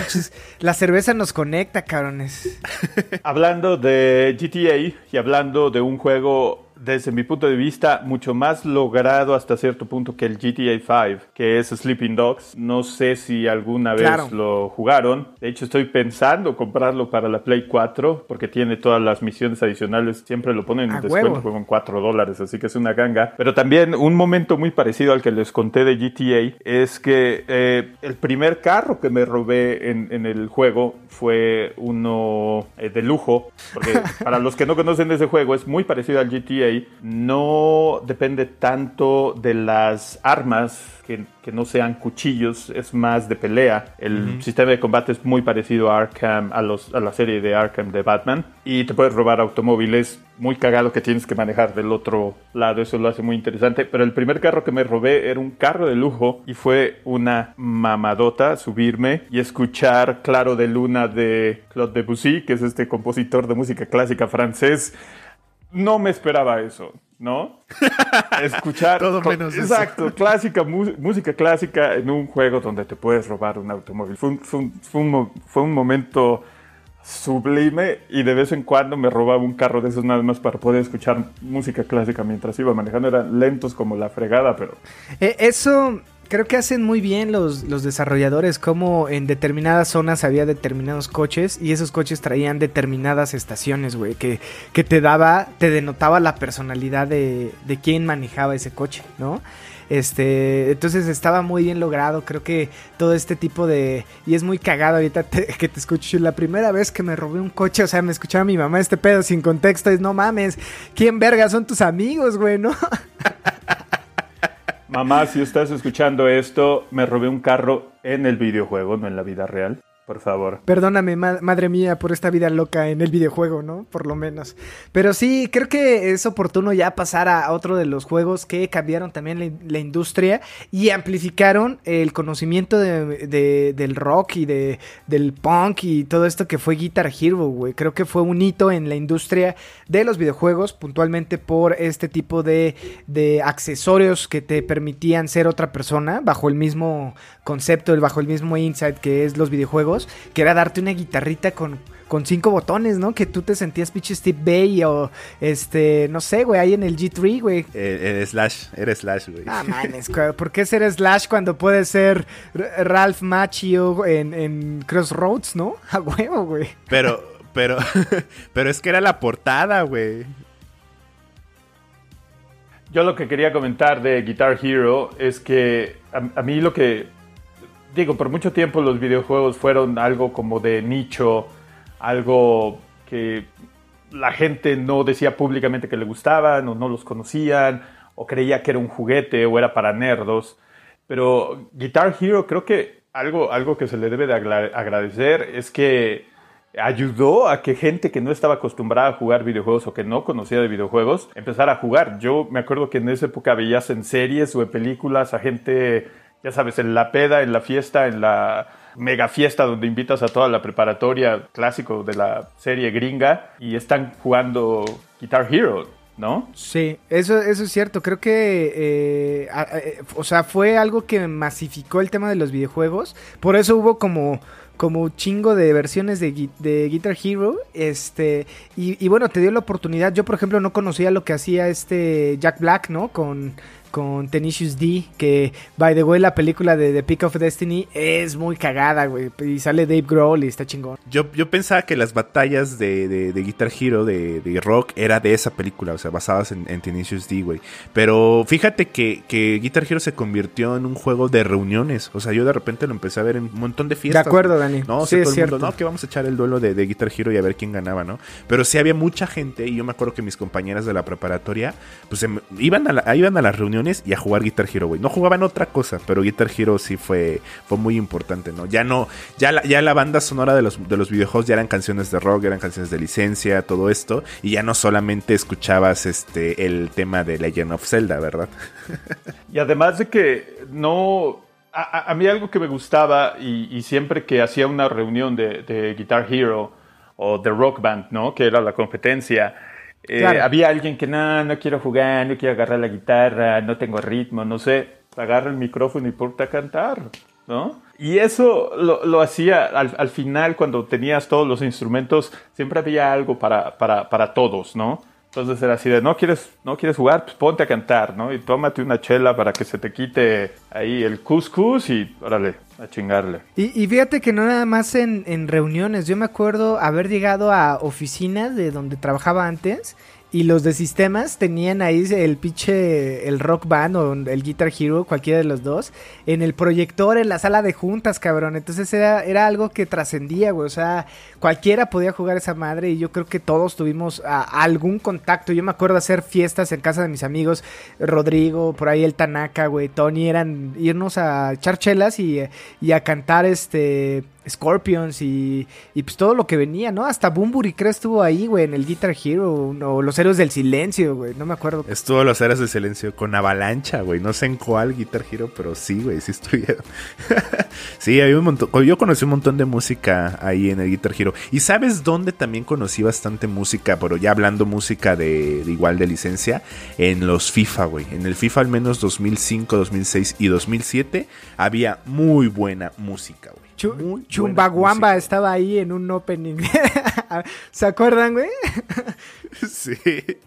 La cerveza nos conecta, cabrones. Hablando de GTA y hablando de un juego desde mi punto de vista mucho más logrado hasta cierto punto que el GTA 5, que es Sleeping Dogs. No sé si alguna vez Claro. lo jugaron. De hecho, estoy pensando comprarlo para la Play 4 porque tiene todas las misiones adicionales. Siempre lo ponen en descuento, en 4 dólares, así que es una ganga. Pero también un momento muy parecido al que les conté de GTA es que eh, el primer carro que me robé en, en el juego fue uno eh, de lujo. Porque para los que no conocen ese juego, es muy parecido al GTA. No depende tanto de las armas que, que no sean cuchillos, es más de pelea. El sistema de combate es muy parecido a Arkham, a, los, a la serie de Arkham de Batman. Y te puedes robar automóviles. Muy cagado que tienes que manejar del otro lado, eso lo hace muy interesante. Pero el primer carro que me robé era un carro de lujo y fue una mamadota subirme y escuchar Claro de Luna de Claude Debussy, que es este compositor de música clásica francés. No me esperaba eso, ¿no? Escuchar. Todo menos eso. Exacto, clásica, música clásica en un juego donde te puedes robar un automóvil. Fue un, fue un- fue un mo- fue un momento sublime y de vez en cuando me robaba un carro de esos nada más para poder escuchar música clásica mientras iba manejando. Eran lentos como la fregada, pero Eh, eso creo que hacen muy bien los, los desarrolladores, como en determinadas zonas había determinados coches y esos coches traían determinadas estaciones, güey, que, que te daba, te denotaba la personalidad de, de quién manejaba ese coche, ¿no? Este, entonces estaba muy bien logrado, creo que todo este tipo de... Y es muy cagado ahorita que te escucho. La primera vez que me robé un coche, o sea, me escuchaba mi mamá este pedo sin contexto, es no mames, ¿quién verga son tus amigos, güey, no? mamá, si estás escuchando esto, me robé un carro en el videojuego, no en la vida real. Por favor. Perdóname, ma- madre mía, por esta vida loca en el videojuego, ¿no? Por lo menos. Pero sí, creo que es oportuno ya pasar a otro de los juegos que cambiaron también la, industria y amplificaron el conocimiento de- de- del rock y de, del punk y todo esto que fue Guitar Hero, güey. Creo que fue un hito en la industria de los videojuegos, puntualmente por este tipo de, de accesorios que te permitían ser otra persona bajo el mismo concepto, bajo el mismo insight que es los videojuegos, que era darte una guitarrita con, con cinco botones, ¿no? Que tú te sentías pinche Steve Bay o este, no sé, güey, ahí en el G3, güey. Eh, eh, Slash, era Slash, güey. Ah, manes, ¿por qué ser Slash cuando puede ser Ralph Macchio en, en Crossroads, no? A huevo, güey. Pero, pero, pero es que era la portada, güey. Yo lo que quería comentar de Guitar Hero es que a, a mí lo que digo, por mucho tiempo los videojuegos fueron algo como de nicho, algo que la gente no decía públicamente que le gustaban o no los conocían o creía que era un juguete o era para nerdos. Pero Guitar Hero creo que algo, algo que se le debe de agradecer es que ayudó a que gente que no estaba acostumbrada a jugar videojuegos o que no conocía de videojuegos empezara a jugar. Yo me acuerdo que en esa época veías en series o en películas a gente, ya sabes, en la peda, en la fiesta, en la mega fiesta donde invitas a toda la preparatoria clásico de la serie gringa y están jugando Guitar Hero, ¿no? Sí, eso, eso es cierto. Creo que, eh, eh, o sea, fue algo que masificó el tema de los videojuegos. Por eso hubo como, como chingo de versiones de Guitar Hero. Este, y, y bueno, te dio la oportunidad. Yo, por ejemplo, no conocía lo que hacía este Jack Black, ¿no? Con, con Tenacious D, que, by the way, la película de The Peak of Destiny es muy cagada, güey. Y sale Dave Grohl y está chingón. Yo, yo pensaba que las batallas de, de, de Guitar Hero, de, de rock, era de esa película, o sea, basadas en, en Tenacious D, güey. Pero fíjate que, que Guitar Hero se convirtió en un juego de reuniones. O sea, yo de repente lo empecé a ver en un montón de fiestas. De acuerdo. Dani. No, o Sí, es todo el mundo, cierto. no, que vamos a echar el duelo de, de Guitar Hero y a ver quién ganaba, ¿no? Pero sí había mucha gente, y yo me acuerdo que mis compañeras de la preparatoria, pues em- iban, a la- iban a las reuniones y a jugar Guitar Hero, güey. No jugaban otra cosa, pero Guitar Hero sí fue, fue muy importante, ¿no? Ya no, ya la, ya la banda sonora de los, de los videojuegos ya eran canciones de rock, eran canciones de licencia, todo esto, y ya no solamente escuchabas este el tema de Legend of Zelda, ¿verdad? Y además de que no... A, a- mí algo que me gustaba y, y siempre que hacía una reunión de, de Guitar Hero o de Rock Band, ¿no? Que era la competencia, eh, Claro. había alguien que no, no quiero jugar, no quiero agarrar la guitarra, no tengo ritmo, no sé, agarra el micrófono y ponte a cantar, ¿no? Y eso lo, lo hacía al, al final cuando tenías todos los instrumentos, siempre había algo para, para, para todos, ¿no? Entonces era así de, no quieres, no quieres jugar, pues ponte a cantar, ¿no? Y tómate una chela para que se te quite ahí el cuscús y órale, a chingarle. Y, y fíjate que no nada más en, en reuniones. Yo me acuerdo haber llegado a oficinas de donde trabajaba antes. Y los de sistemas tenían ahí el pinche, el rock band o el Guitar Hero, cualquiera de los dos, en el proyector, en la sala de juntas, cabrón. Entonces era, era algo que trascendía, güey. O sea, cualquiera podía jugar esa madre y yo creo que todos tuvimos algún contacto. Yo me acuerdo hacer fiestas en casa de mis amigos, Rodrigo, por ahí el Tanaka, güey, Tony, eran irnos a echar chelas y, y a cantar este Scorpions y, y pues todo lo que venía, ¿no? Hasta Bumburi creo estuvo ahí, güey, en el Guitar Hero o los Héroes del Silencio, güey, no me acuerdo. Estuvo los Eras de Silencio con Avalancha, güey. No sé en cuál Guitar Hero, pero sí, güey, sí estuvieron. sí, había un montón. Yo conocí un montón de música ahí en el Guitar Hero. ¿Y sabes dónde también conocí bastante música? Pero ya hablando música de, de igual de licencia, en los FIFA, güey. En el FIFA al menos 2005, 2006 y 2007 había muy buena música, güey. Chu- Muy buena Chumbawamba música. estaba ahí en un opening. ¿Se acuerdan, güey? Sí.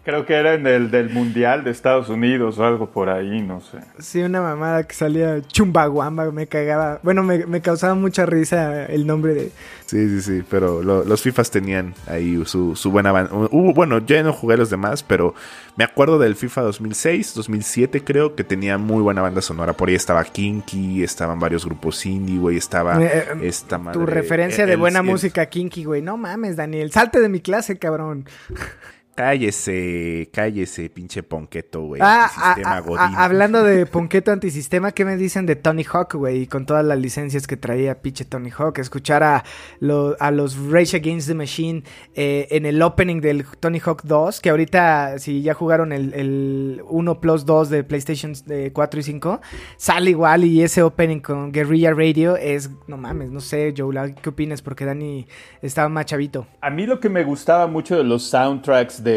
Creo que era en el del Mundial de Estados Unidos o algo por ahí, no sé. Sí, una mamada que salía Chumbawamba, me cagaba. Bueno, me, me causaba mucha risa el nombre de... Sí, sí, sí, pero lo- los FIFAs tenían ahí su, su buena banda. Hubo- bueno, yo no jugué los demás, pero me acuerdo del FIFA 2006, 2007 creo, que tenía muy buena banda sonora. Por ahí estaba Kinky, estaban varios grupos indie, güey, estaba Eh, esta madre. tu referencia de el- buena el- música kinky, güey. No mames, Daniel. Salte de mi clase, cabrón. Cállese, cállese, pinche ponqueto, güey. Ah, Antisistema a- a- Godín. a- hablando de Ponqueto Antisistema, ¿qué me dicen de Tony Hawk, güey? Y con todas las licencias que traía pinche Tony Hawk. Escuchar a, lo- a los Rage Against the Machine eh, en el opening del Tony Hawk 2, que ahorita, si ya jugaron el, el 1 Plus 2 de PlayStation eh, 4 y 5, sale igual y ese opening con Guerrilla Radio es, no mames, no sé, Joe, ¿qué opinas? Porque Dani estaba más chavito. A mí lo que me gustaba mucho de los soundtracks de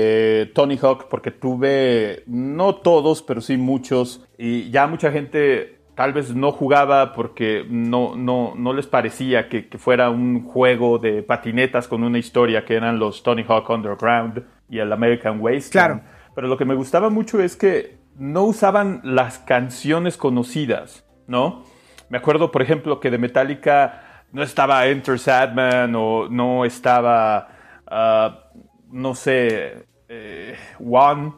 Tony Hawk, porque tuve, no todos, pero sí muchos, y ya mucha gente tal vez no jugaba porque no, no, no les parecía que, que fuera un juego de patinetas con una historia que eran los Tony Hawk Underground y el American Wasteland. Claro. Pero lo que me gustaba mucho es que no usaban las canciones conocidas, ¿no? Me acuerdo, por ejemplo, que de Metallica no estaba Enter Sadman o no estaba, ah, no sé, eh, One,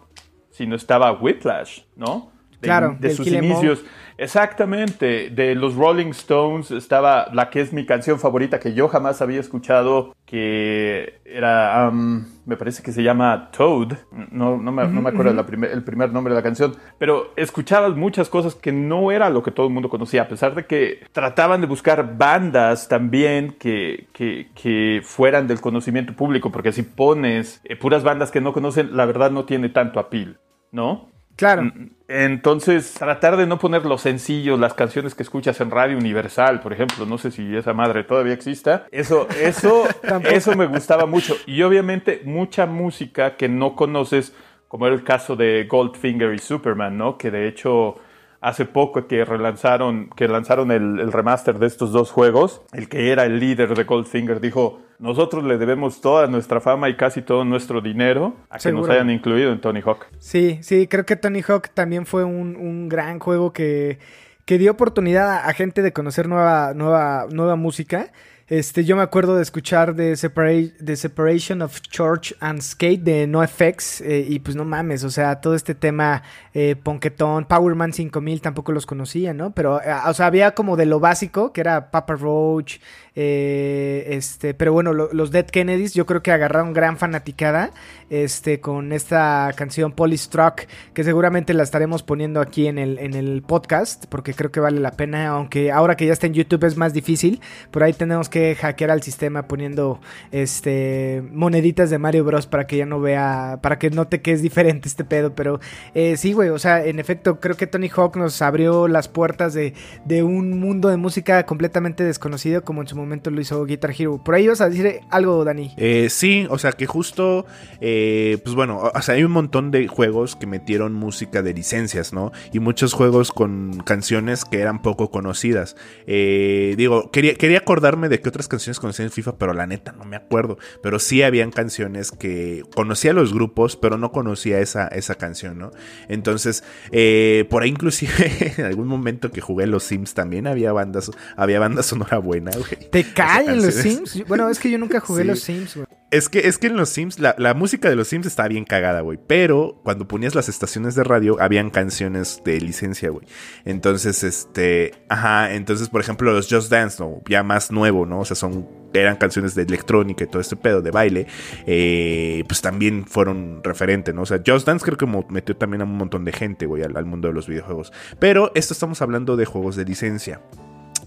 sino estaba Whiplash, ¿no? De, Claro, de sus inicios. Exactamente, de los Rolling Stones estaba la que es mi canción favorita que yo jamás había escuchado, que era, um, me parece que se llama Toad, no, no, me, no me acuerdo la primer- el primer nombre de la canción, pero escuchabas muchas cosas que no era lo que todo el mundo conocía, a pesar de que trataban de buscar bandas también que, que, que fueran del conocimiento público, porque si pones eh, puras bandas que no conocen, la verdad no tiene tanto apil, ¿no? Claro. Entonces, tratar de no poner los sencillos, las canciones que escuchas en Radio Universal, por ejemplo, no sé si esa madre todavía exista. Eso, eso, eso me gustaba mucho. Y obviamente mucha música que no conoces, como era el caso de Goldfinger y Superman, ¿no? Que de hecho hace poco que relanzaron, que lanzaron el, el remaster de estos dos juegos, el que era el líder de Goldfinger dijo, nosotros le debemos toda nuestra fama y casi todo nuestro dinero a que nos hayan incluido en Tony Hawk. Sí, sí, creo que Tony Hawk también fue un, un gran juego que, que dio oportunidad a, a gente de conocer nueva, nueva, nueva música. Este, yo me acuerdo de escuchar Separa- The Separation of Church and Skate de NoFX eh, y pues no mames, o sea, todo este tema eh, Ponquetón, Powerman 5000 tampoco los conocía, ¿no? Pero, eh, o sea, había como de lo básico, que era Papa Roach, eh, este, pero bueno, lo- los Dead Kennedys yo creo que agarraron gran fanaticada este, con esta canción Polystruck, que seguramente la estaremos poniendo aquí en el, en el podcast, porque creo que vale la pena, aunque ahora que ya está en YouTube es más difícil, por ahí tenemos que hackear al sistema poniendo este moneditas de Mario Bros para que ya no vea, para que note que es diferente este pedo, pero eh, sí, güey, o sea, en efecto, creo que Tony Hawk nos abrió las puertas de, de un mundo de música completamente desconocido, como en su momento lo hizo Guitar Hero. Por ahí ibas a decir algo, Dani. Eh, sí, o sea que justo, eh, pues bueno, o sea, hay un montón de juegos que metieron música de licencias, ¿no? Y muchos juegos con canciones que eran poco conocidas. Eh, digo, quería, quería acordarme de qué otras canciones conocía en FIFA, pero la neta no me acuerdo. Pero sí habían canciones que conocía los grupos, pero no conocía esa, esa canción, ¿no? Entonces, eh, por ahí inclusive en algún momento que jugué los Sims también había bandas, había banda sonora buena, güey. ¿Te callan los. Sims? Bueno, es que yo nunca jugué Sí. los Sims, güey. Es que, es que en los Sims, la, la música de los Sims está bien cagada, güey. Pero cuando ponías las estaciones de radio, habían canciones de licencia, güey. Entonces, este. Ajá. Entonces, por ejemplo, los Just Dance, ¿no? Ya más nuevo, ¿no? O sea, son. Eran canciones de electrónica y todo este pedo de baile. eh, pues también fueron referente, ¿no? O sea, Just Dance creo que metió también a un montón de gente, güey, al, al mundo de los videojuegos. Pero esto estamos hablando de juegos de licencia.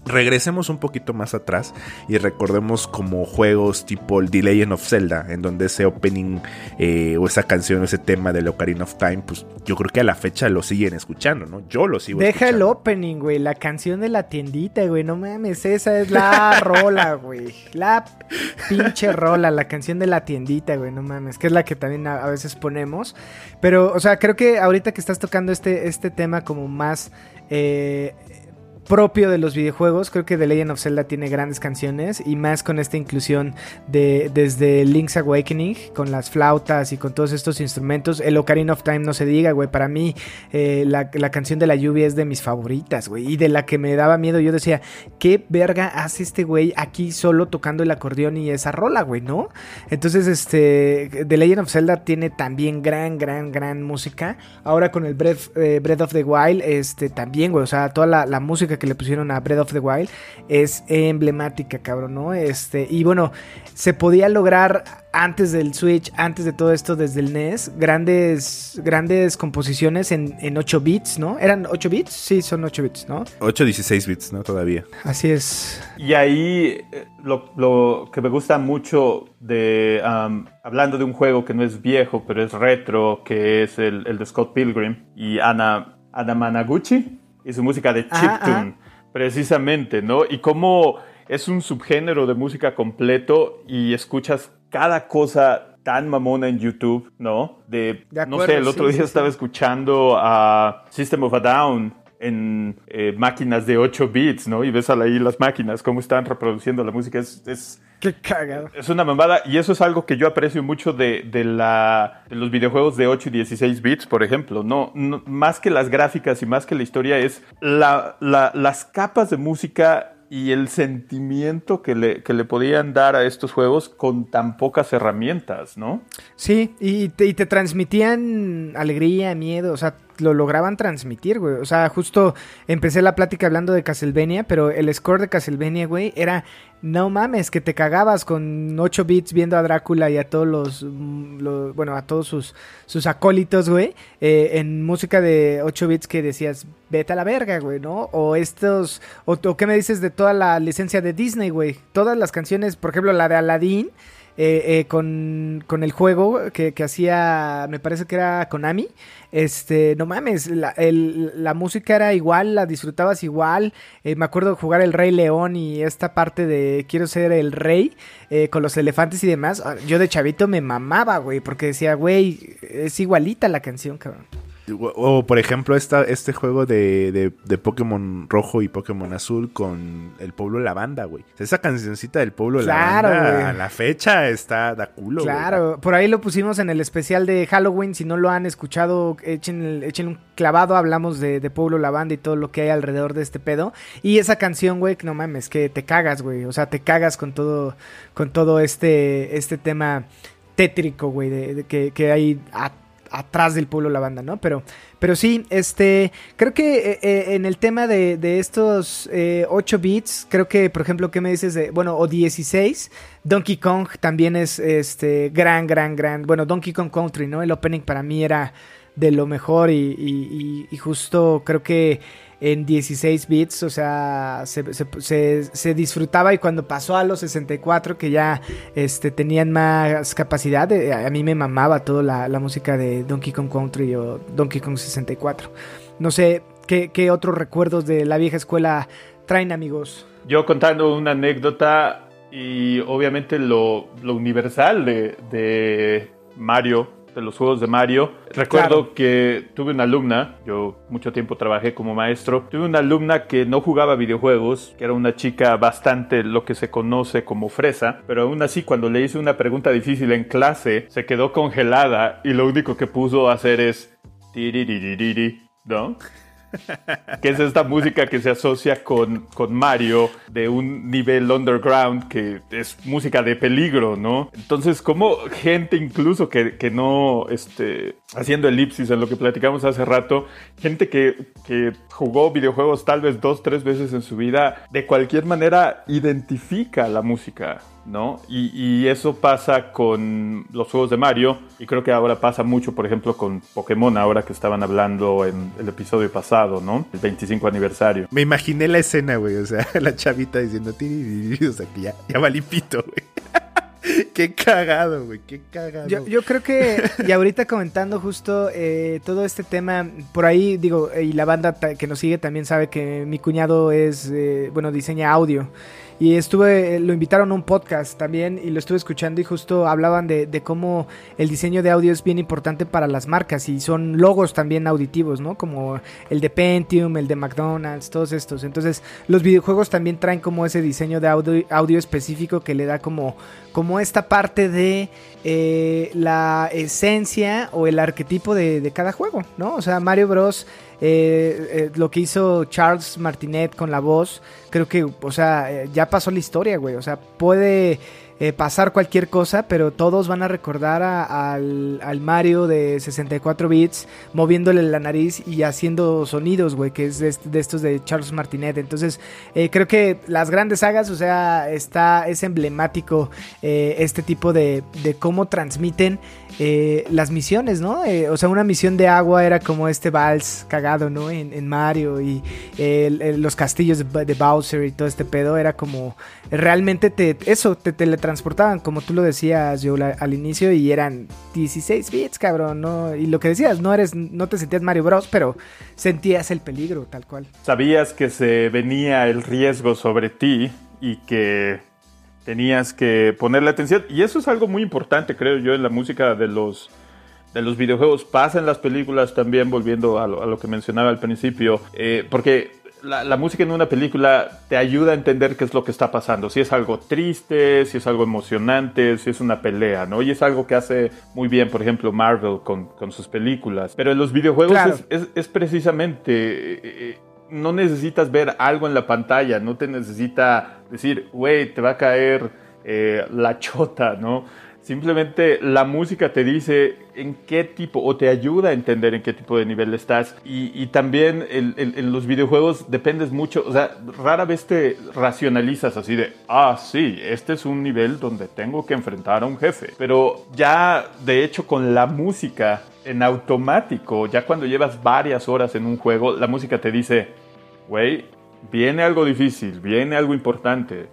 Regresemos un poquito más atrás y recordemos como juegos tipo el The Legend of Zelda, en donde ese opening eh, o esa canción, ese tema del Ocarina of Time, pues yo creo que a la fecha lo siguen escuchando, ¿no? Yo lo sigo Deja el opening, güey. La canción de la tiendita, güey. No mames, esa es la rola, güey. La pinche rola, la canción de la tiendita, güey. No mames, que es la que también a, a veces ponemos. Pero, o sea, creo que ahorita que estás tocando este, este tema como más eh, propio de los videojuegos, creo que The Legend of Zelda tiene grandes canciones y más con esta inclusión de desde Link's Awakening, con las flautas y con todos estos instrumentos. El Ocarina of Time no se diga, güey. Para mí, eh, la, la canción de la lluvia es de mis favoritas, güey. Y de la que me daba miedo, yo decía, ¿qué verga hace este güey aquí solo tocando el acordeón y esa rola, güey, no? Entonces, este, The Legend of Zelda tiene también gran, gran, gran música. Ahora con el Breath, eh, Breath of the Wild, este, también, güey. O sea, toda la, la música que le pusieron a Breath of the Wild es emblemática, cabrón, ¿no? Este, y bueno, se podía lograr antes del Switch, antes de todo esto desde el NES, grandes, grandes composiciones en, en 8 bits, ¿no? ¿Eran 8 bits? Sí, son 8 bits, ¿no? 8, 16 bits, ¿no? Todavía. Así es. Y ahí eh, lo, lo que me gusta mucho de um, hablando de un juego que no es viejo, pero es retro, que es el, el de Scott Pilgrim y Ana, Ana Managuchi y su música de Ajá, chiptune, precisamente, ¿no? Y cómo es un subgénero de música completo y escuchas cada cosa tan mamona en YouTube, ¿no? De, De no sé, el otro sí, día sí, estaba sí. escuchando a System of a Down en eh, máquinas de 8 bits, ¿no? Y ves ahí las máquinas, cómo están reproduciendo la música. Es, es, Qué cagado. es una mamada y eso es algo que yo aprecio mucho de, de la, de los videojuegos de 8 y 16 bits, por ejemplo. No, no- más que las gráficas y más que la historia es la, la- las capas de música y el sentimiento que le, que le podían dar a estos juegos con tan pocas herramientas, ¿no? Sí, y te, y te transmitían alegría, miedo, o sea, lo lograban transmitir, güey. O sea, justo empecé la plática hablando de Castlevania, pero el score de Castlevania, güey, era, no mames, que te cagabas con 8 bits viendo a Drácula y a todos los, mm, bueno, a todos sus, sus acólitos, güey, eh, en música de 8 bits que decías, vete a la verga, güey, ¿no? O estos, o, o qué me dices de toda la licencia de Disney, güey. Todas las canciones, por ejemplo, la de Aladdin, eh, eh, con, con el juego que, que hacía, me parece que era Konami. Este, no mames, la, la música era igual, la disfrutabas igual. Eh, me acuerdo jugar el Rey León y esta parte de quiero ser el rey eh, con los elefantes y demás. Ah, Yo de chavito me mamaba, güey, porque decía, güey, es igualita la canción, cabrón. O, o, por ejemplo, esta, este juego de, de, de Pokémon rojo y Pokémon azul con el pueblo Lavanda, güey. Esa cancioncita del pueblo Claro, Lavanda güey. a la fecha está da culo, güey. Claro, por ahí lo pusimos en el especial de Halloween. Si no lo han escuchado, echen, el- echen un clavado. Hablamos de, de Pueblo Lavanda y todo lo que hay alrededor de este pedo. Y esa canción, güey, que no mames, que te cagas, güey. O sea, te cagas con todo, con todo este, este tema tétrico, güey, de, de que, que hay a- atrás del pueblo Lavanda, ¿no? Pero, pero sí, este, creo que eh, eh, en el tema de, de estos eh, 8 bits, creo que, por ejemplo, ¿qué me dices de, bueno, o 16? Donkey Kong también es, este, gran, gran, gran, bueno, Donkey Kong Country, ¿no? El opening para mí era de lo mejor y, justo creo que en 16 bits, o sea, se, disfrutaba y cuando pasó a los 64 que ya este, tenían más capacidad, eh, a mí me mamaba toda la, la música de Donkey Kong Country o Donkey Kong 64. No sé, ¿qué, otros recuerdos de la vieja escuela traen amigos? Yo contando una anécdota y obviamente lo, lo universal de Mario, de los juegos de Mario. Recuerdo Claro. que tuve una alumna, yo mucho tiempo trabajé como maestro, tuve una alumna que no jugaba videojuegos, que era una chica bastante lo que se conoce como fresa, pero aún así cuando le hice una pregunta difícil en clase, se quedó congelada y lo único que pudo hacer es... ¿No? Que es esta música que se asocia con, con Mario de un nivel underground que es música de peligro, ¿no? Entonces, como gente incluso que, que no, este, haciendo elipsis en lo que platicamos hace rato, gente que, que jugó videojuegos tal vez dos, tres veces en su vida, de cualquier manera identifica la música. ¿No? Y, y eso pasa con los juegos de Mario y creo que ahora pasa mucho, por ejemplo, con Pokémon, ahora que estaban hablando en el episodio pasado, ¿no? El 25 aniversario. Me imaginé la escena, güey. O sea, la chavita diciendo sea, que ya, ya valí pito, güey. qué cagado, güey. Qué cagado. Yo, yo creo que, y ahorita comentando justo eh, todo este tema, por ahí digo, y la banda que nos sigue también sabe que mi cuñado es, eh, bueno, diseña audio. Y estuve, eh, lo invitaron a un podcast también y lo estuve escuchando y justo hablaban de, de cómo el diseño de audio es bien importante para las marcas y son logos también auditivos, ¿no? Como el de Pentium, el de McDonald's, todos estos. Entonces los videojuegos también traen como ese diseño de audio, audio específico que le da como, como esta parte de eh, la esencia o el arquetipo de, de cada juego, ¿no? O sea, Mario Bros. Eh, eh, lo que hizo Charles Martinet con la voz, creo que, o sea, eh, ya pasó la historia, güey. O sea, puede eh, pasar cualquier cosa, pero todos van a recordar al, al Mario de 64 bits moviéndole la nariz y haciendo sonidos, güey, que es de, est- de estos de Charles Martinet. Entonces, eh, creo que las grandes sagas, o sea, está, es emblemático eh, este tipo de, de cómo transmiten las misiones, ¿no? O sea, una misión de agua era como este vals cagado, ¿no? En, Mario y los castillos de, Bowser y todo este pedo era como realmente te eso te teletransportaban como tú lo decías yo al inicio y eran 16 bits, cabrón, ¿no? Y lo que decías, no eres no te sentías Mario Bros, pero sentías el peligro tal cual. Sabías que se venía el riesgo sobre ti y que tenías que ponerle atención. Y eso es algo muy importante, creo yo, en la música de los, de los videojuegos. Pasa en las películas también, volviendo a lo, a lo que mencionaba al principio, eh, porque la, la música en una película te ayuda a entender qué es lo que está pasando. Si es algo triste, si es algo emocionante, si es una pelea, ¿no? Y es algo que hace muy bien, por ejemplo, Marvel con, con sus películas. Pero en los videojuegos Claro. es, es- es precisamente... eh, eh, no necesitas ver algo en la pantalla, no te necesita decir, güey, te va a caer eh, la chota, ¿no? Simplemente la música te dice en qué tipo, o te ayuda a entender en qué tipo de nivel estás. Y, también el- en los videojuegos dependes mucho, o sea, rara vez te racionalizas así de, ah, sí, este es un nivel donde tengo que enfrentar a un jefe. Pero ya, de hecho, con la música en automático, ya cuando llevas varias horas en un juego, la música te dice, güey, viene algo difícil, viene algo importante.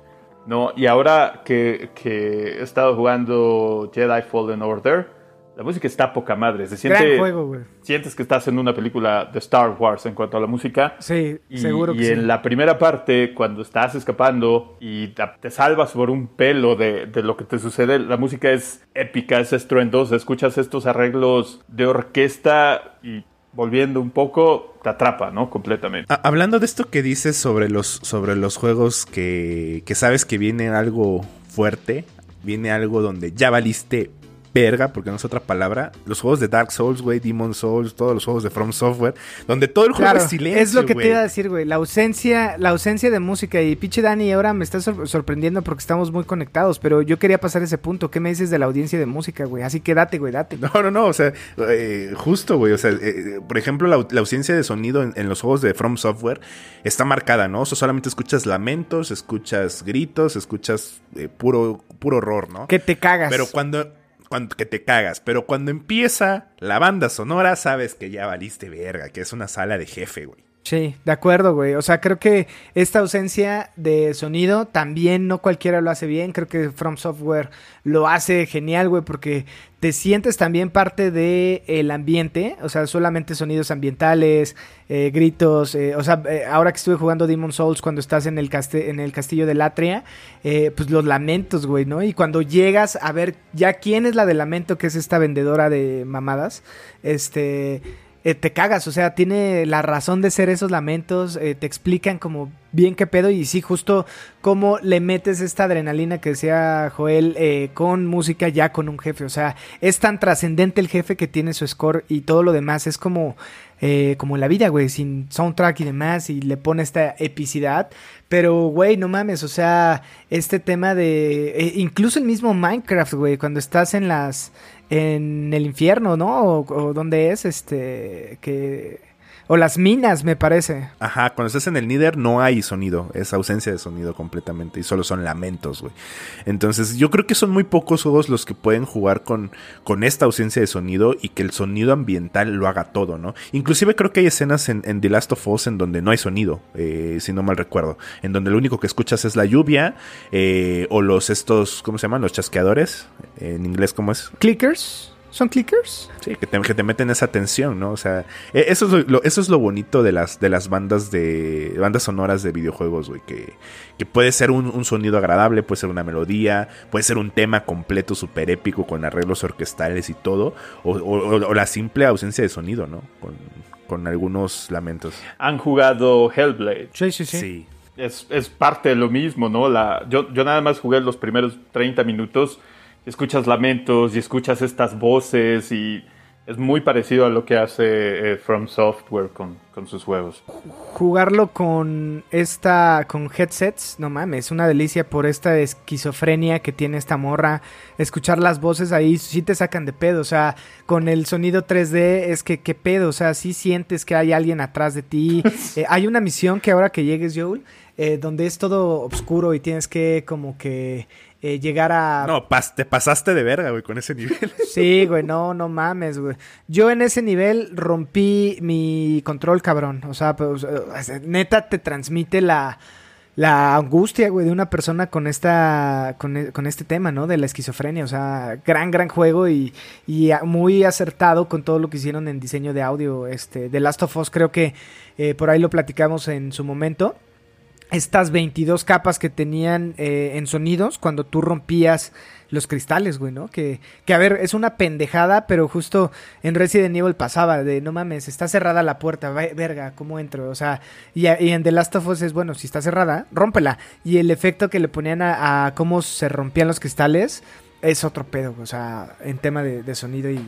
No, y ahora que, que he estado jugando Jedi Fallen Order, la música está poca madre. Se siente, Gran juego, güey. sientes que estás en una película de Star Wars en cuanto a la música. Sí, Y, seguro y que en sí. la primera parte, cuando estás escapando y te, te salvas por un pelo de, de lo que te sucede, la música es épica, es estruendosa. Escuchas estos arreglos de orquesta y volviendo un poco, te atrapa, ¿no? Completamente. Hablando de esto que dices sobre los, sobre los juegos que, que sabes que viene algo fuerte, viene algo donde ya valiste verga, porque no es otra palabra. Los juegos de Dark Souls, güey, Demon Souls, todos los juegos de From Software, donde todo el juego Claro, es silencio. es lo que te iba a decir, güey. La ausencia, la ausencia de música. Y pinche Dani, ahora me está sor- sorprendiendo porque estamos muy conectados. Pero yo quería pasar ese punto. ¿Qué me dices de la audiencia de música, güey? Así que date, güey, date. No, no, no, o sea, eh, justo, güey, o sea, eh, por ejemplo, la, la ausencia de sonido en, en los juegos de From Software está marcada, ¿no? O sea, solamente escuchas lamentos, escuchas gritos, escuchas eh, puro, puro horror, ¿no? Que te cagas. Pero cuando, cuando que te cagas, pero cuando empieza la banda sonora, sabes que ya valiste verga, que es una sala de jefe, güey. Sí, de acuerdo, güey. O sea, creo que esta ausencia de sonido también no cualquiera lo hace bien. Creo que From Software lo hace genial, güey, porque te sientes también parte del el ambiente. O sea, solamente sonidos ambientales, eh, gritos. eh, o sea, eh, ahora que estuve jugando Demon Souls, cuando estás en el, en el castillo de Latria, pues los lamentos, güey, ¿no? Y cuando llegas a ver ya quién es la de lamento, que es esta vendedora de mamadas, este eh, te cagas, o sea, tiene la razón de ser esos lamentos, eh, te explican como bien qué pedo y sí, justo cómo le metes esta adrenalina que decía Joel eh, con música ya con un jefe, o sea, es tan trascendente el jefe que tiene su score y todo lo demás es como, como la vida, güey, sin soundtrack y demás y le pone esta epicidad, pero güey, no mames, o sea, este tema de, incluso el mismo Minecraft, güey, cuando estás en las en el infierno, ¿no? O, o donde es, este, que... O las minas, me parece. Ajá, cuando estás en el Nether no hay sonido, es ausencia de sonido completamente y solo son lamentos, güey. Entonces yo creo que son muy pocos juegos los que pueden jugar con, con esta ausencia de sonido y que el sonido ambiental lo haga todo, ¿no? Inclusive creo que hay escenas en, en The Last of Us en donde no hay sonido, eh, si no mal recuerdo, en donde lo único que escuchas es la lluvia eh, o los estos, ¿cómo se llaman? Los chasqueadores, en inglés, ¿cómo es? ¿Clickers? ¿Son clickers? Sí, que te, que te meten esa tensión, ¿no? O sea, e- eso es lo, lo- eso es lo bonito de las, de las bandas de bandas sonoras de videojuegos, güey, que, que puede ser un, un sonido agradable, puede ser una melodía, puede ser un tema completo, súper épico, con arreglos orquestales y todo, o, o- o la simple ausencia de sonido, ¿no? Con, con algunos lamentos. Han jugado Hellblade. Sí, sí, sí. Sí. es, es parte de lo mismo, ¿no? La, yo, yo nada más jugué los primeros 30 minutos, escuchas lamentos y escuchas estas voces y es muy parecido a lo que hace eh, From Software con, con sus juegos. Jugarlo con esta, con headsets, no mames, es una delicia por esta esquizofrenia que tiene esta morra. Escuchar las voces ahí sí te sacan de pedo, o sea, con el sonido 3D es que qué pedo, o sea, sí sientes que hay alguien atrás de ti. Eh, hay una misión que ahora que llegues, Joel, eh, donde es todo oscuro y tienes que como que eh, llegar a... No, pas- te pasaste de verga, güey, con ese nivel. Sí, güey, no, no mames, güey. Yo en ese nivel rompí mi control, cabrón. O sea, pues, eh, neta te transmite la, la angustia, güey, de una persona con esta, con, e- con este tema, ¿no? De la esquizofrenia. O sea, gran, gran juego y, y muy acertado con todo lo que hicieron en diseño de audio. Este, The Last of Us, creo que eh, por ahí lo platicamos en su momento estas 22 capas que tenían eh, en sonidos cuando tú rompías los cristales, güey, ¿no? Que, que, a ver, es una pendejada, pero justo en Resident Evil pasaba de, no mames, está cerrada la puerta, verga, ¿cómo entro? O sea, y, y en The Last of Us es, bueno, si está cerrada, rómpela. Y el efecto que le ponían a, a cómo se rompían los cristales es otro pedo, o sea, en tema de sonido y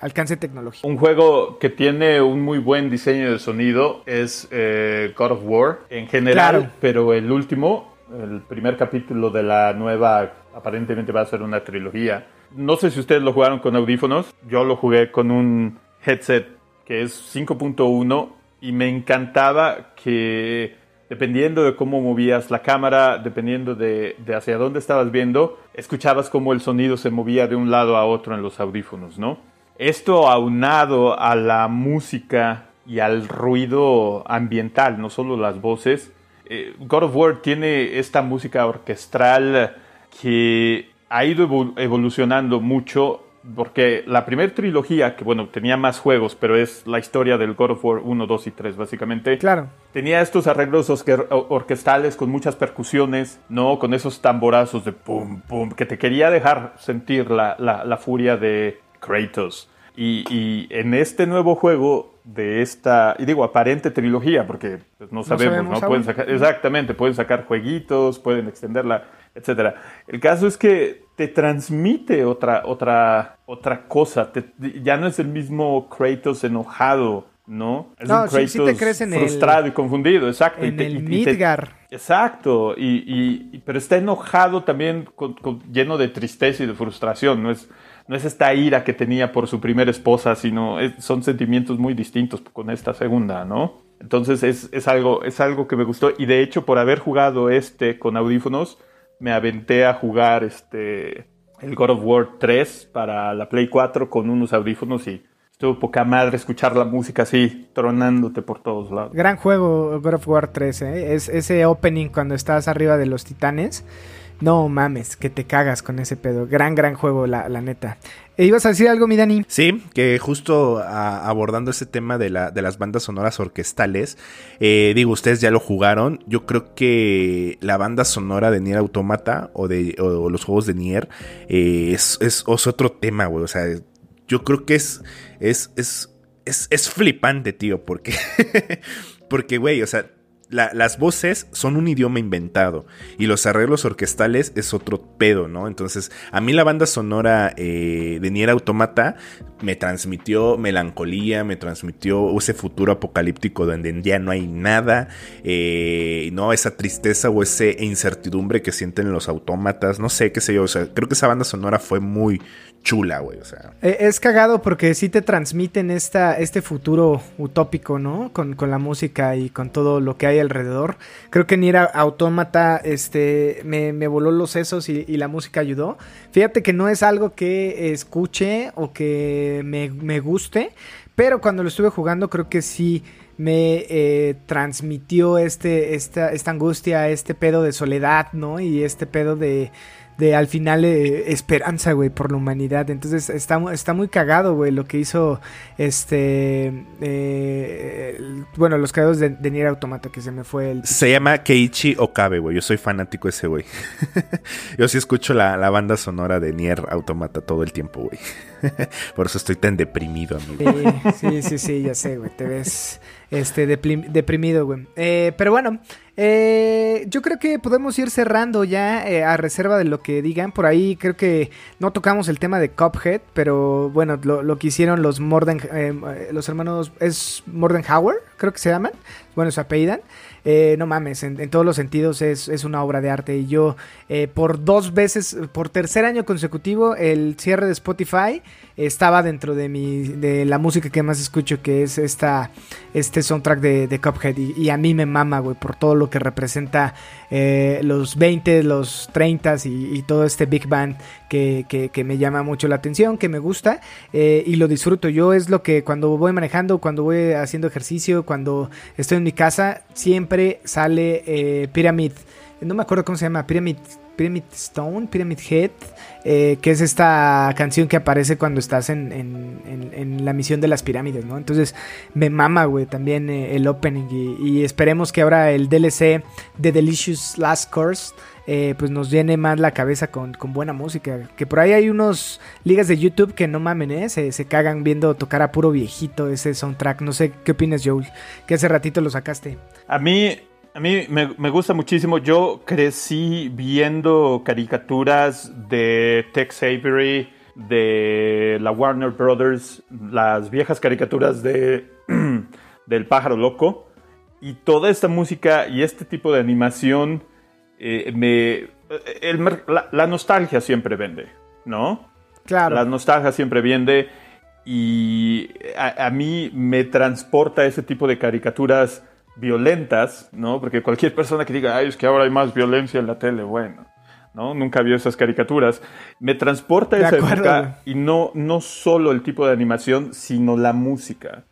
alcance tecnológico. Un juego que tiene un muy buen diseño de sonido es eh, God of War en general, Claro. pero el último, el primer capítulo de la nueva, aparentemente va a ser una trilogía. No sé si ustedes lo jugaron con audífonos, yo lo jugué con un headset que es 5.1 y me encantaba que dependiendo de cómo movías la cámara, dependiendo de, de hacia dónde estabas viendo, escuchabas cómo el sonido se movía de un lado a otro en los audífonos, ¿no? Esto aunado a la música y al ruido ambiental, no solo las voces. eh, God of War tiene esta música orquestral que ha ido evol- evolucionando mucho porque la primera trilogía, que bueno, tenía más juegos, pero es la historia del God of War 1, 2 y 3 básicamente. Claro. Tenía estos arreglos orquestales con muchas percusiones, ¿no? Con esos tamborazos de pum, pum, que te quería dejar sentir la, la- la furia de Kratos. Y, y en este nuevo juego de esta, y digo, aparente trilogía, porque pues, no sabemos, sabemos ¿no? Pueden sacar, exactamente, pueden sacar jueguitos, pueden extenderla, etcétera. El caso es que te transmite otra, otra, otra cosa. te- ya no es el mismo Kratos enojado, ¿no? Es No, un Kratos sí te crees en el- frustrado y confundido, exacto. y En te- el y- y te-. Exacto, y, y- y- pero está enojado también, con- con- lleno de tristeza y de frustración. No es, no es esta ira que tenía por su primera esposa, sino son sentimientos muy distintos con esta segunda, ¿no? Entonces es, es algo, es algo que me gustó y de hecho por haber jugado este con audífonos, me aventé a jugar este, el God of War 3 para la Play 4 con unos audífonos y estuvo poca madre escuchar la música así, tronándote por todos lados. Gran juego God of War 3, ¿eh? Es ese opening cuando estás arriba de los titanes. No mames, que te cagas con ese pedo. Gran, gran juego, la, la neta. ¿E ¿Ibas a decir algo, mi Dani? Sí, que justo abordando ese tema de, la, de las bandas sonoras orquestales, eh, digo, ustedes ya lo jugaron, yo creo que la banda sonora de Nier Automata o de o los juegos de Nier eh, es, es, es otro tema, güey, o sea, yo creo que es, es, es, es, es flipante, tío, porque, porque, güey, o sea, la- las voces son un idioma inventado y los arreglos orquestales es otro pedo, ¿no? Entonces, a mí la banda sonora eh, de Nier Automata me transmitió melancolía, me transmitió ese futuro apocalíptico donde ya no hay nada, eh, no esa tristeza o esa incertidumbre que sienten los autómatas, no sé, qué sé yo, o sea, creo que esa banda sonora fue muy chula, güey, o sea. Eh, es cagado porque sí te transmiten esta, este futuro utópico, ¿no? Con, con la música y con todo lo que hay alrededor. Creo que Nier Automata este, me, voló los sesos y, y la música ayudó. Fíjate que no es algo que escuche o que me, me guste, pero cuando lo estuve jugando creo que sí me eh, transmitió este, esta, esta angustia, este pedo de soledad, ¿no? Y este pedo de, de al final eh, esperanza, güey, por la humanidad. Entonces está, está muy cagado, güey, lo que hizo este, eh, el- bueno, los creadores de, de Nier Automata, que se me fue el... Se llama Keiichi Okabe, güey. Yo soy fanático de ese güey. Yo sí escucho la, la banda sonora de Nier Automata todo el tiempo, güey. Por eso estoy tan deprimido, amigo. Sí, sí, sí, sí, ya sé, güey, te ves este, deprimido, güey. Eh, pero bueno, eh, yo creo que podemos ir cerrando ya eh, a reserva de lo que digan. Por ahí creo que no tocamos el tema de Cuphead, pero bueno, lo, lo que hicieron los Morden, eh, los hermanos, es Mordenhauer, creo que se llaman. Bueno, se apellidan. Eh, no mames, en, todos los sentidos es, es una obra de arte. Y yo, eh, por dos veces, por tercer año consecutivo, el cierre de Spotify estaba dentro de mi de la música que más escucho, que es esta este soundtrack de, de Cuphead. Y, y a mí me mama, güey, por todo lo que representa eh, los 20, los 30 y, y todo este Big Band que, me llama mucho la atención, que me gusta eh, y lo disfruto. Yo es lo que cuando voy manejando, cuando voy haciendo ejercicio, cuando estoy en mi casa, siempre sale eh, Pyramid. No me acuerdo cómo se llama, Pyramid, Pyramid Stone, Pyramid Head, eh, que es esta canción que aparece cuando estás en, la misión de las pirámides, ¿no? Entonces me mama, güey, también el opening y, y esperemos que ahora el DLC de Delicious Last Course eh, pues nos llene más la cabeza con, con buena música. Que por ahí hay unos ligas de YouTube que no mamen, ¿eh? Se, cagan viendo tocar a puro viejito ese soundtrack. No sé qué opinas, Joel, que hace ratito lo sacaste. A mí, a mí me, me gusta muchísimo. Yo crecí viendo caricaturas de Tex Avery, de la Warner Brothers, las viejas caricaturas de del pájaro loco. Y toda esta música y este tipo de animación, eh, me, el la, la nostalgia siempre vende, ¿no? Claro. La nostalgia siempre viene y a, a mí me transporta ese tipo de caricaturas violentas, ¿no? Porque cualquier persona que diga, ay, es que ahora hay más violencia en la tele, bueno, ¿no? Nunca vio esas caricaturas. Me transporta De esa acuerdo, época y no, no solo el tipo de animación, sino la música,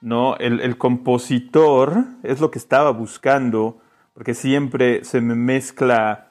¿no? El, el compositor es lo que estaba buscando, porque siempre se me mezcla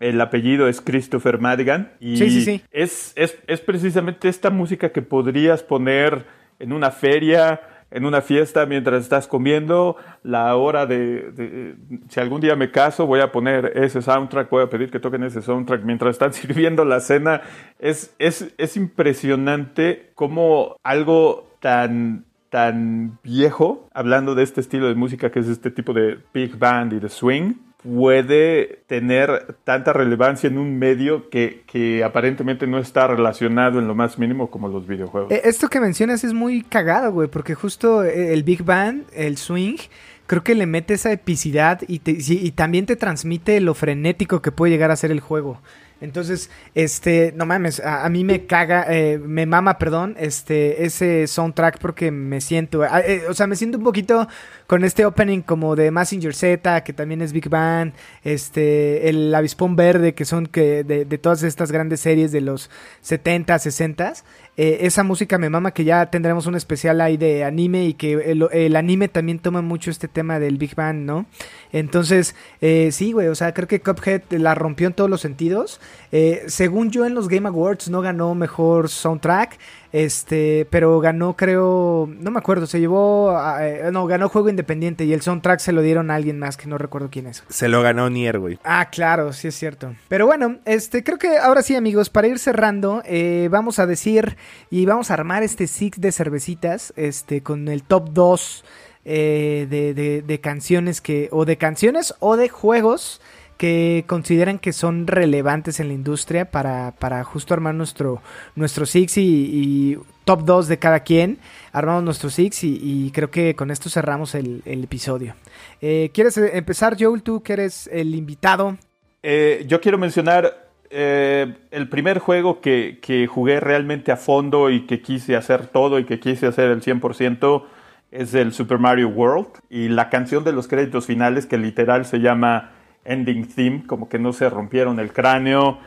el apellido es Christopher Madigan y Sí, sí, sí. Es, es, es precisamente esta música que podrías poner en una feria, en una fiesta mientras estás comiendo, la hora de, de- si algún día me caso voy a poner ese soundtrack, voy a pedir que toquen ese soundtrack mientras están sirviendo la cena. Es, es, es impresionante cómo algo tan tan viejo, hablando de este estilo de música que es este tipo de big band y de swing, puede tener tanta relevancia en un medio que, que aparentemente no está relacionado en lo más mínimo como los videojuegos. Eh, Esto que mencionas es muy cagado, güey, porque justo eh, el Big Band, el swing, creo que le mete esa epicidad y, y también te transmite lo frenético que puede llegar a ser el juego. Entonces, este, no mames, a, mí me caga, eh, me mama, perdón, este, ese soundtrack porque me siento, eh, o sea, me siento un poquito con este opening como de Massinger Z, que también es Big Bang, este, el Avispón Verde, que son que de, de todas estas grandes series de los 70, 60, eh, esa música me mama que ya tendremos un especial ahí de anime y que el, anime también toma mucho este tema del Big Bang, ¿no? Entonces, eh, sí, güey, o sea, creo que Cuphead la rompió en todos los sentidos. Eh, según yo en los Game Awards no ganó mejor soundtrack, este, pero ganó creo, no me acuerdo, se llevó, a- eh, no, ganó juego independiente y el soundtrack se lo dieron a alguien más que no recuerdo quién es. Se lo ganó Nier, güey. Ah, claro, sí es cierto. Pero bueno, este, creo que ahora sí, amigos, para ir cerrando, eh, vamos a decir y vamos a armar este six de cervecitas, este, con el top 2 eh, de, de- de canciones que, o de canciones o de juegos que consideran que son relevantes en la industria para, para justo armar nuestro, nuestro six y, top 2 de cada quien. Armamos nuestro six y, creo que con esto cerramos el, episodio. Eh, ¿Quieres eh, empezar, Joel? Tú que eres el invitado. Eh, yo quiero mencionar el primer juego que, que jugué realmente a fondo y que quise hacer todo y que quise hacer el 100% es el Super Mario World y la canción de los créditos finales que literal se llama Ending Theme, como que no se rompieron el cráneo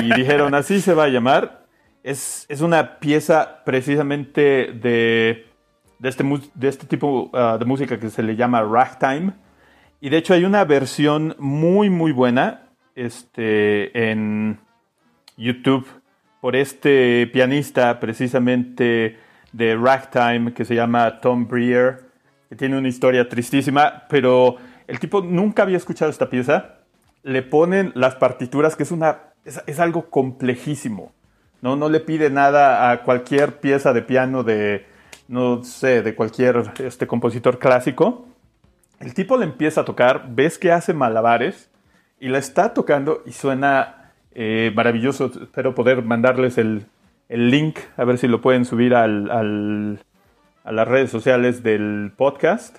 y dijeron así se va a llamar. Es, es una pieza precisamente de, de, este, de este tipo ah, de música que se le llama ragtime. Y de hecho hay una versión muy muy buena este, en YouTube por este pianista precisamente de ragtime que se llama Tom Breer, que tiene una historia tristísima, pero el tipo nunca había escuchado esta pieza. Le ponen las partituras, que es, una, es, algo complejísimo. ¿no? no le pide nada a cualquier pieza de piano de, no sé, de cualquier este, compositor clásico. El tipo le empieza a tocar, ves que hace malabares y la está tocando y suena eh, maravilloso. Espero poder mandarles el, el, link, a ver si lo pueden subir al, al, a las redes sociales del podcast,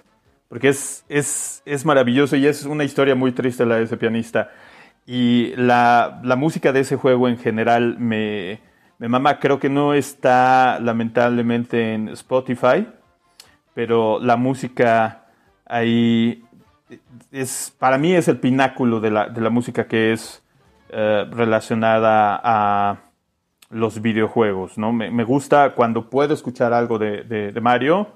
porque es, es, es maravilloso y es una historia muy triste la de ese pianista. Y la, la música de ese juego en general me, me mama. Creo que no está lamentablemente en Spotify, pero la música ahí es, para mí es el pináculo de la, de la música que es eh, relacionada a los videojuegos, ¿no? Me, me, gusta cuando puedo escuchar algo de, de, Mario,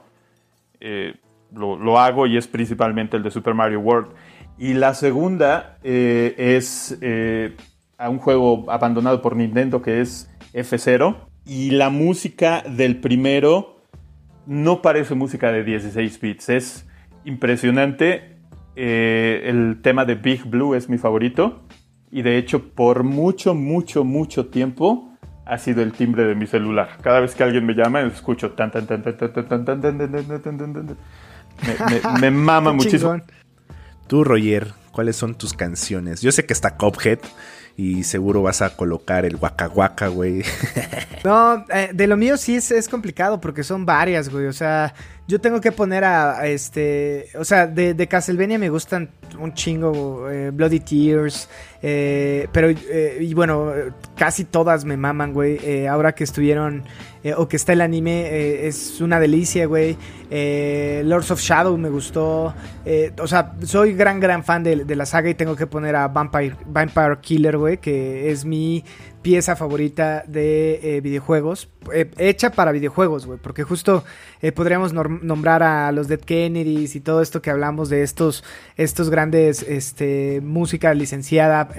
eh, lo, hago y es principalmente el de Super Mario World. Y la segunda eh, es eh, a un juego abandonado por Nintendo que es F0. Y la música del primero no parece música de 16 bits, es impresionante. Eh, el tema de Big Blue es mi favorito. Y de hecho, por mucho, mucho, mucho tiempo ha sido el timbre de mi celular. Cada vez que alguien me llama, escucho tan tan tan tan tan tan tan tan tan tan tan tan tan me, me, me mama muchísimo. Tú, Roger, ¿cuáles son tus canciones? Yo sé que está Cophead y seguro vas a colocar el Waka Waka, güey. No, eh, de lo mío sí es, es, complicado porque son varias, güey. O sea, yo tengo que poner a, este. O sea, de, de, Castlevania me gustan un chingo eh, Bloody Tears. Eh, pero, y bueno, casi todas me maman, güey. ahora que estuvieron. o que está el anime, es una delicia, güey. Lords of Shadow me gustó. o sea, soy gran, gran fan de, de, la saga y tengo que poner a Vampire, Vampire Killer, güey, que es mi pieza favorita de eh, videojuegos, eh, hecha para videojuegos, güey, porque justo eh, podríamos nombrar a los Dead Kennedys y todo esto que hablamos de estos, estos grandes, este, música licenciada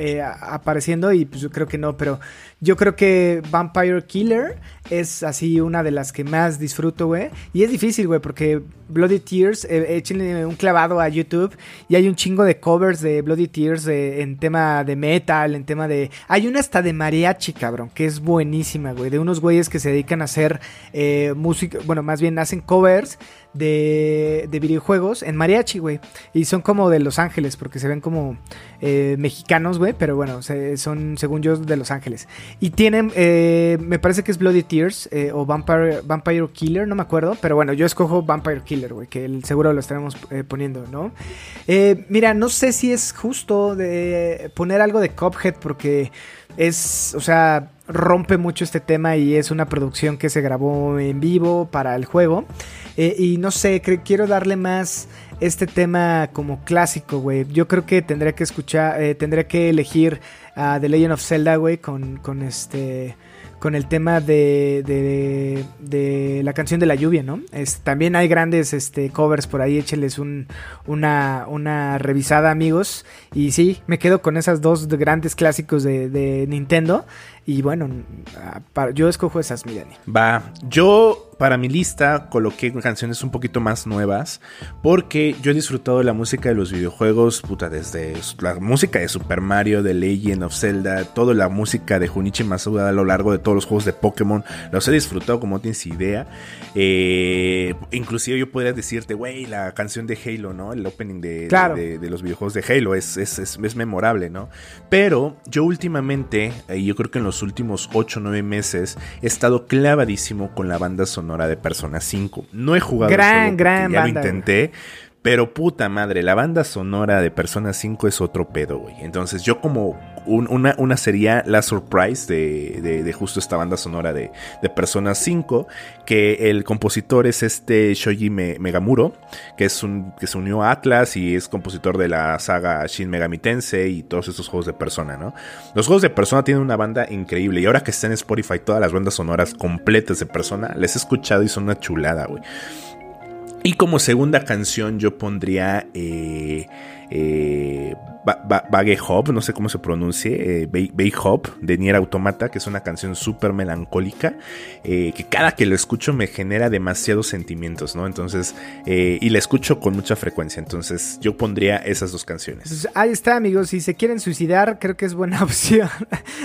apareciendo y pues yo creo que no, pero yo creo que Vampire Killer es así una de las que más disfruto, güey, y es difícil, güey, porque Bloody Tears, échenle un clavado a YouTube y hay un chingo de covers de Bloody Tears en tema de metal, en tema de... Hay una hasta de mariachi, cabrón, que es buenísima, güey, de unos güeyes que se dedican a hacer eh, música, bueno, más bien hacen covers de, de videojuegos en mariachi, güey. Y son como de Los Ángeles, porque se ven como eh, mexicanos, güey, pero bueno, son, según yo, de Los Ángeles. Y tienen, eh, me parece que es Bloody Tears eh, o Vampire, Vampire Killer, no me acuerdo, pero bueno, yo escojo Vampire Killer, güey, que seguro lo estaremos poniendo, ¿no? mira, no sé si es justo de poner algo de Cophead, porque es, o sea, rompe mucho este tema y es una producción que se grabó en vivo para el juego. Eh, y no sé, quiero darle más este tema como clásico, güey. Yo creo que tendré que escuchar, eh, tendré que elegir a The Legend of Zelda, güey, con, con este con el tema de, de, de, la canción de la lluvia, ¿no? Es, también hay grandes este, covers por ahí, écheles un, una, una revisada, amigos. Y sí, me quedo con esas dos grandes clásicos de, de Nintendo. Y bueno, para, yo escojo esas, mi Dani. Va, yo para mi lista coloqué canciones un poquito más nuevas porque yo he disfrutado de la música de los videojuegos, puta, desde la música de Super Mario, de Legend of Zelda, toda la música de Junichi Masuda a lo largo de todos los juegos de Pokémon, los he disfrutado como no tienes idea. Eh, inclusive yo podría decirte, güey, la canción de Halo, ¿no? El opening de, claro. de, de, de, los videojuegos de Halo es, es, es, es memorable, ¿no? Pero yo últimamente, y yo creo que en los últimos 8 o 9 meses, he estado clavadísimo con la banda sonora de Persona 5. No he jugado gran, gran ya banda, lo intenté. Pero puta madre, la banda sonora de Persona 5 es otro pedo, güey. Entonces yo como un, una, sería la surprise de, de, de justo esta banda sonora de, de, Persona 5, que el compositor es este Shoji Megamuro, que es un que se unió a Atlas y es compositor de la saga Shin Megami Tensei y todos estos juegos de Persona, ¿no? Los juegos de Persona tienen una banda increíble y ahora que está en Spotify todas las bandas sonoras completas de Persona, les he escuchado y son una chulada, güey. Y como segunda canción yo pondría eh, eh, Hop, no sé cómo se pronuncie, eh, Bay Hop de Nier Automata, que es una canción súper melancólica, eh, que cada que lo escucho me genera demasiados sentimientos, ¿no? Entonces, eh, y la escucho con mucha frecuencia, entonces yo pondría esas dos canciones. Pues ahí está, amigos, si se quieren suicidar, creo que es buena opción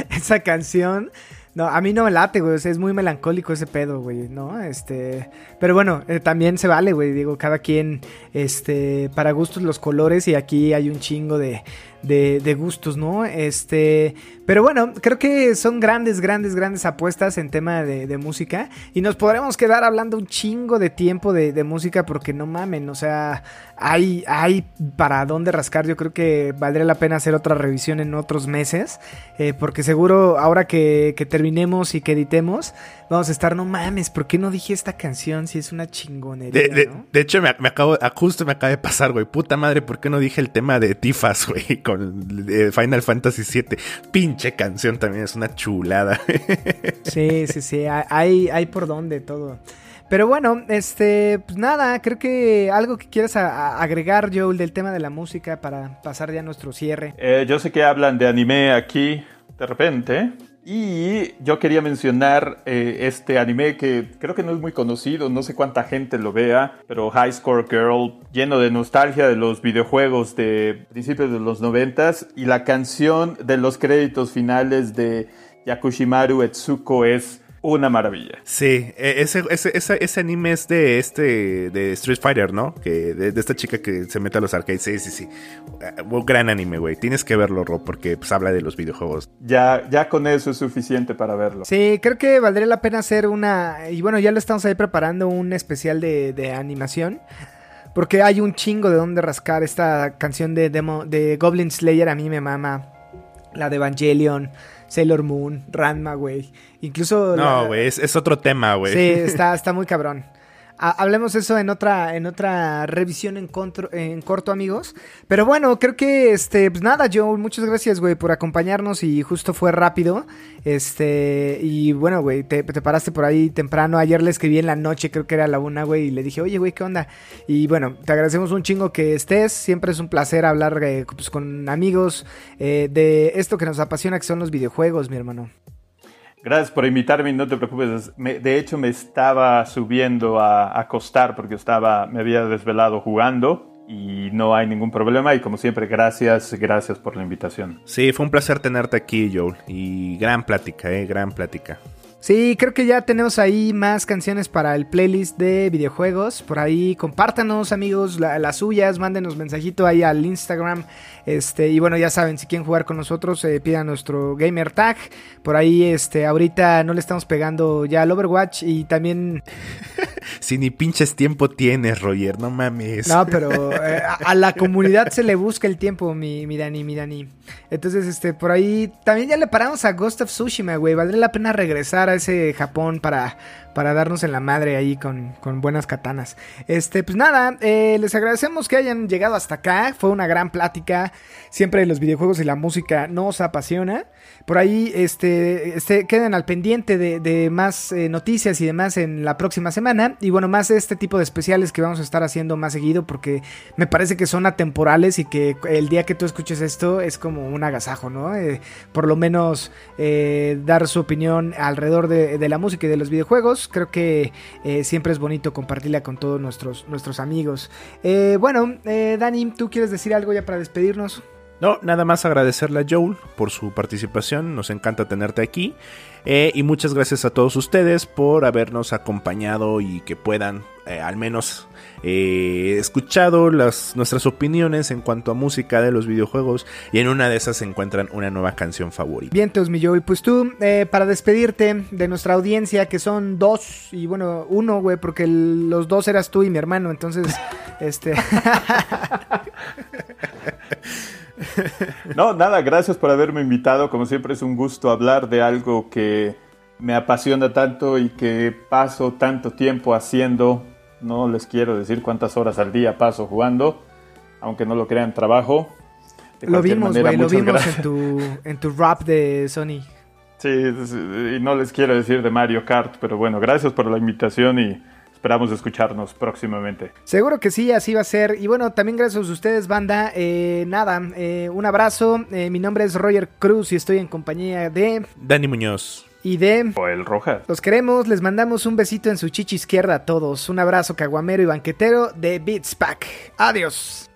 esa canción. No, a mí no me late, güey. Es muy melancólico ese pedo, güey, ¿no? Este. Pero bueno, eh, también se vale, güey. Digo, cada quien, este, para gustos los colores. Y aquí hay un chingo de, de, de gustos, ¿no? Este. Pero bueno, creo que son grandes, grandes, grandes apuestas en tema de, de música. Y nos podremos quedar hablando un chingo de tiempo de, de música porque no mamen, o sea, hay, hay para dónde rascar. Yo creo que valdría la pena hacer otra revisión en otros meses. eh, porque seguro ahora que, que terminemos y que editemos, vamos a estar, no mames, ¿por qué no dije esta canción si es una chingonería? De, de- ¿no? de hecho, me, me acabo, ah, justo me acaba de pasar, güey. Puta madre, ¿por qué no dije el tema de Tifas, güey? Con eh, Final Fantasy VII. Pinche canción también, es una chulada. Sí, sí, sí, hay, hay por dónde todo. Pero bueno, este, pues nada, creo que algo que quieras a- a- agregar, Joel, del tema de la música para pasar ya a nuestro cierre. Eh, yo sé que hablan de anime aquí de repente. Y yo quería mencionar eh, este anime que creo que no es muy conocido, no sé cuánta gente lo vea, pero High Score Girl, lleno de nostalgia de los videojuegos de principios de los noventas. Y la canción de los créditos finales de Yakushimaru Etsuko es una maravilla. Sí, eh, ese, ese, ese, ese anime es de este, de Street Fighter, ¿no? Que de, de esta chica que se mete a los arcades. Sí, sí, sí. Eh, un gran anime, güey. Tienes que verlo, Rob, porque pues, habla de los videojuegos. Ya, ya con eso es suficiente para verlo. Sí, creo que valdría la pena hacer una. Y bueno, ya lo estamos ahí preparando un especial de, de animación. Porque hay un chingo de dónde rascar. Esta canción de, demo, de Goblin Slayer a mí me mama. La de Evangelion, Sailor Moon, Ranma, güey. Incluso. No, güey, es, es otro tema, güey. Sí, está, está muy cabrón. Ha- hablemos eso en otra, en otra revisión en, en corto, amigos. Pero bueno, creo que, este, pues nada, Joe, muchas gracias, güey, por acompañarnos y justo fue rápido. Este, y bueno, güey, te, te paraste por ahí temprano. Ayer le escribí en la noche, creo que era la una, güey, y le dije, oye, güey, ¿qué onda? Y bueno, te agradecemos un chingo que estés. Siempre es un placer hablar eh, pues, con amigos eh, de esto que nos apasiona, que son los videojuegos, mi hermano. Gracias por invitarme no te preocupes. De hecho, me estaba subiendo a acostar porque estaba, me había desvelado jugando y no hay ningún problema. Y como siempre, gracias, gracias por la invitación. Sí, fue un placer tenerte aquí, Joel. Y gran plática, eh, gran plática. Sí, creo que ya tenemos ahí más canciones para el playlist de videojuegos. Por ahí compártanos, amigos, la- las suyas, mándenos mensajito ahí al Instagram. Este, y bueno, ya saben, si quieren jugar con nosotros, eh, pidan nuestro gamer tag. Por ahí, este, ahorita no le estamos pegando ya al Overwatch y también. Si ni pinches tiempo tienes, Roger, no mames. No, pero eh, a, a la comunidad se le busca el tiempo, mi, mi Dani, mi Dani. Entonces, este, por ahí también ya le paramos a Ghost of Tsushima, güey. Valdría la pena regresar a ese Japón para, para darnos en la madre ahí con, con buenas katanas. Este, pues nada, eh, les agradecemos que hayan llegado hasta acá. Fue una gran plática. Siempre los videojuegos y la música nos apasiona. Por ahí, este, este queden al pendiente de, de más eh, noticias y demás en la próxima semana. Y bueno, más este tipo de especiales que vamos a estar haciendo más seguido porque me parece que son atemporales y que el día que tú escuches esto es como un agasajo, ¿no? Eh, por lo menos dar su opinión alrededor de, de la música y de los videojuegos. Creo que eh, siempre es bonito compartirla con todos nuestros, nuestros amigos. Eh, bueno, eh, Dani, ¿tú quieres decir algo ya para despedirnos? No, nada más agradecerle a Joel por su participación. Nos encanta tenerte aquí. Y muchas gracias a todos ustedes por habernos acompañado y que puedan al menos eh, escuchado las, nuestras opiniones en cuanto a música de los videojuegos. Y en una de esas se encuentran una nueva canción favorita. Vientos, mi Joey. Pues tú, eh, para despedirte de nuestra audiencia, que son dos, y bueno, uno, güey, porque el- los dos eras tú y mi hermano, entonces, este... No, nada, gracias por haberme invitado. Como siempre es un gusto hablar de algo que me apasiona tanto y que paso tanto tiempo haciendo. No les quiero decir cuántas horas al día paso jugando, aunque no lo crean trabajo. De lo vimos, manera, güey, lo vimos gracias. en tu, en tu rap de Sony. Sí, sí, y no les quiero decir de Mario Kart, pero bueno, gracias por la invitación y esperamos escucharnos próximamente. Seguro que sí, así va a ser. Y bueno, también gracias a ustedes, banda. Eh, nada, eh, un abrazo. Eh, mi nombre es Roger Cruz y estoy en compañía de... Dani Muñoz. Y de... O el Rojas. Los queremos, les mandamos un besito en su chichi izquierda a todos. Un abrazo caguamero y banquetero de Beats Pack. Adiós.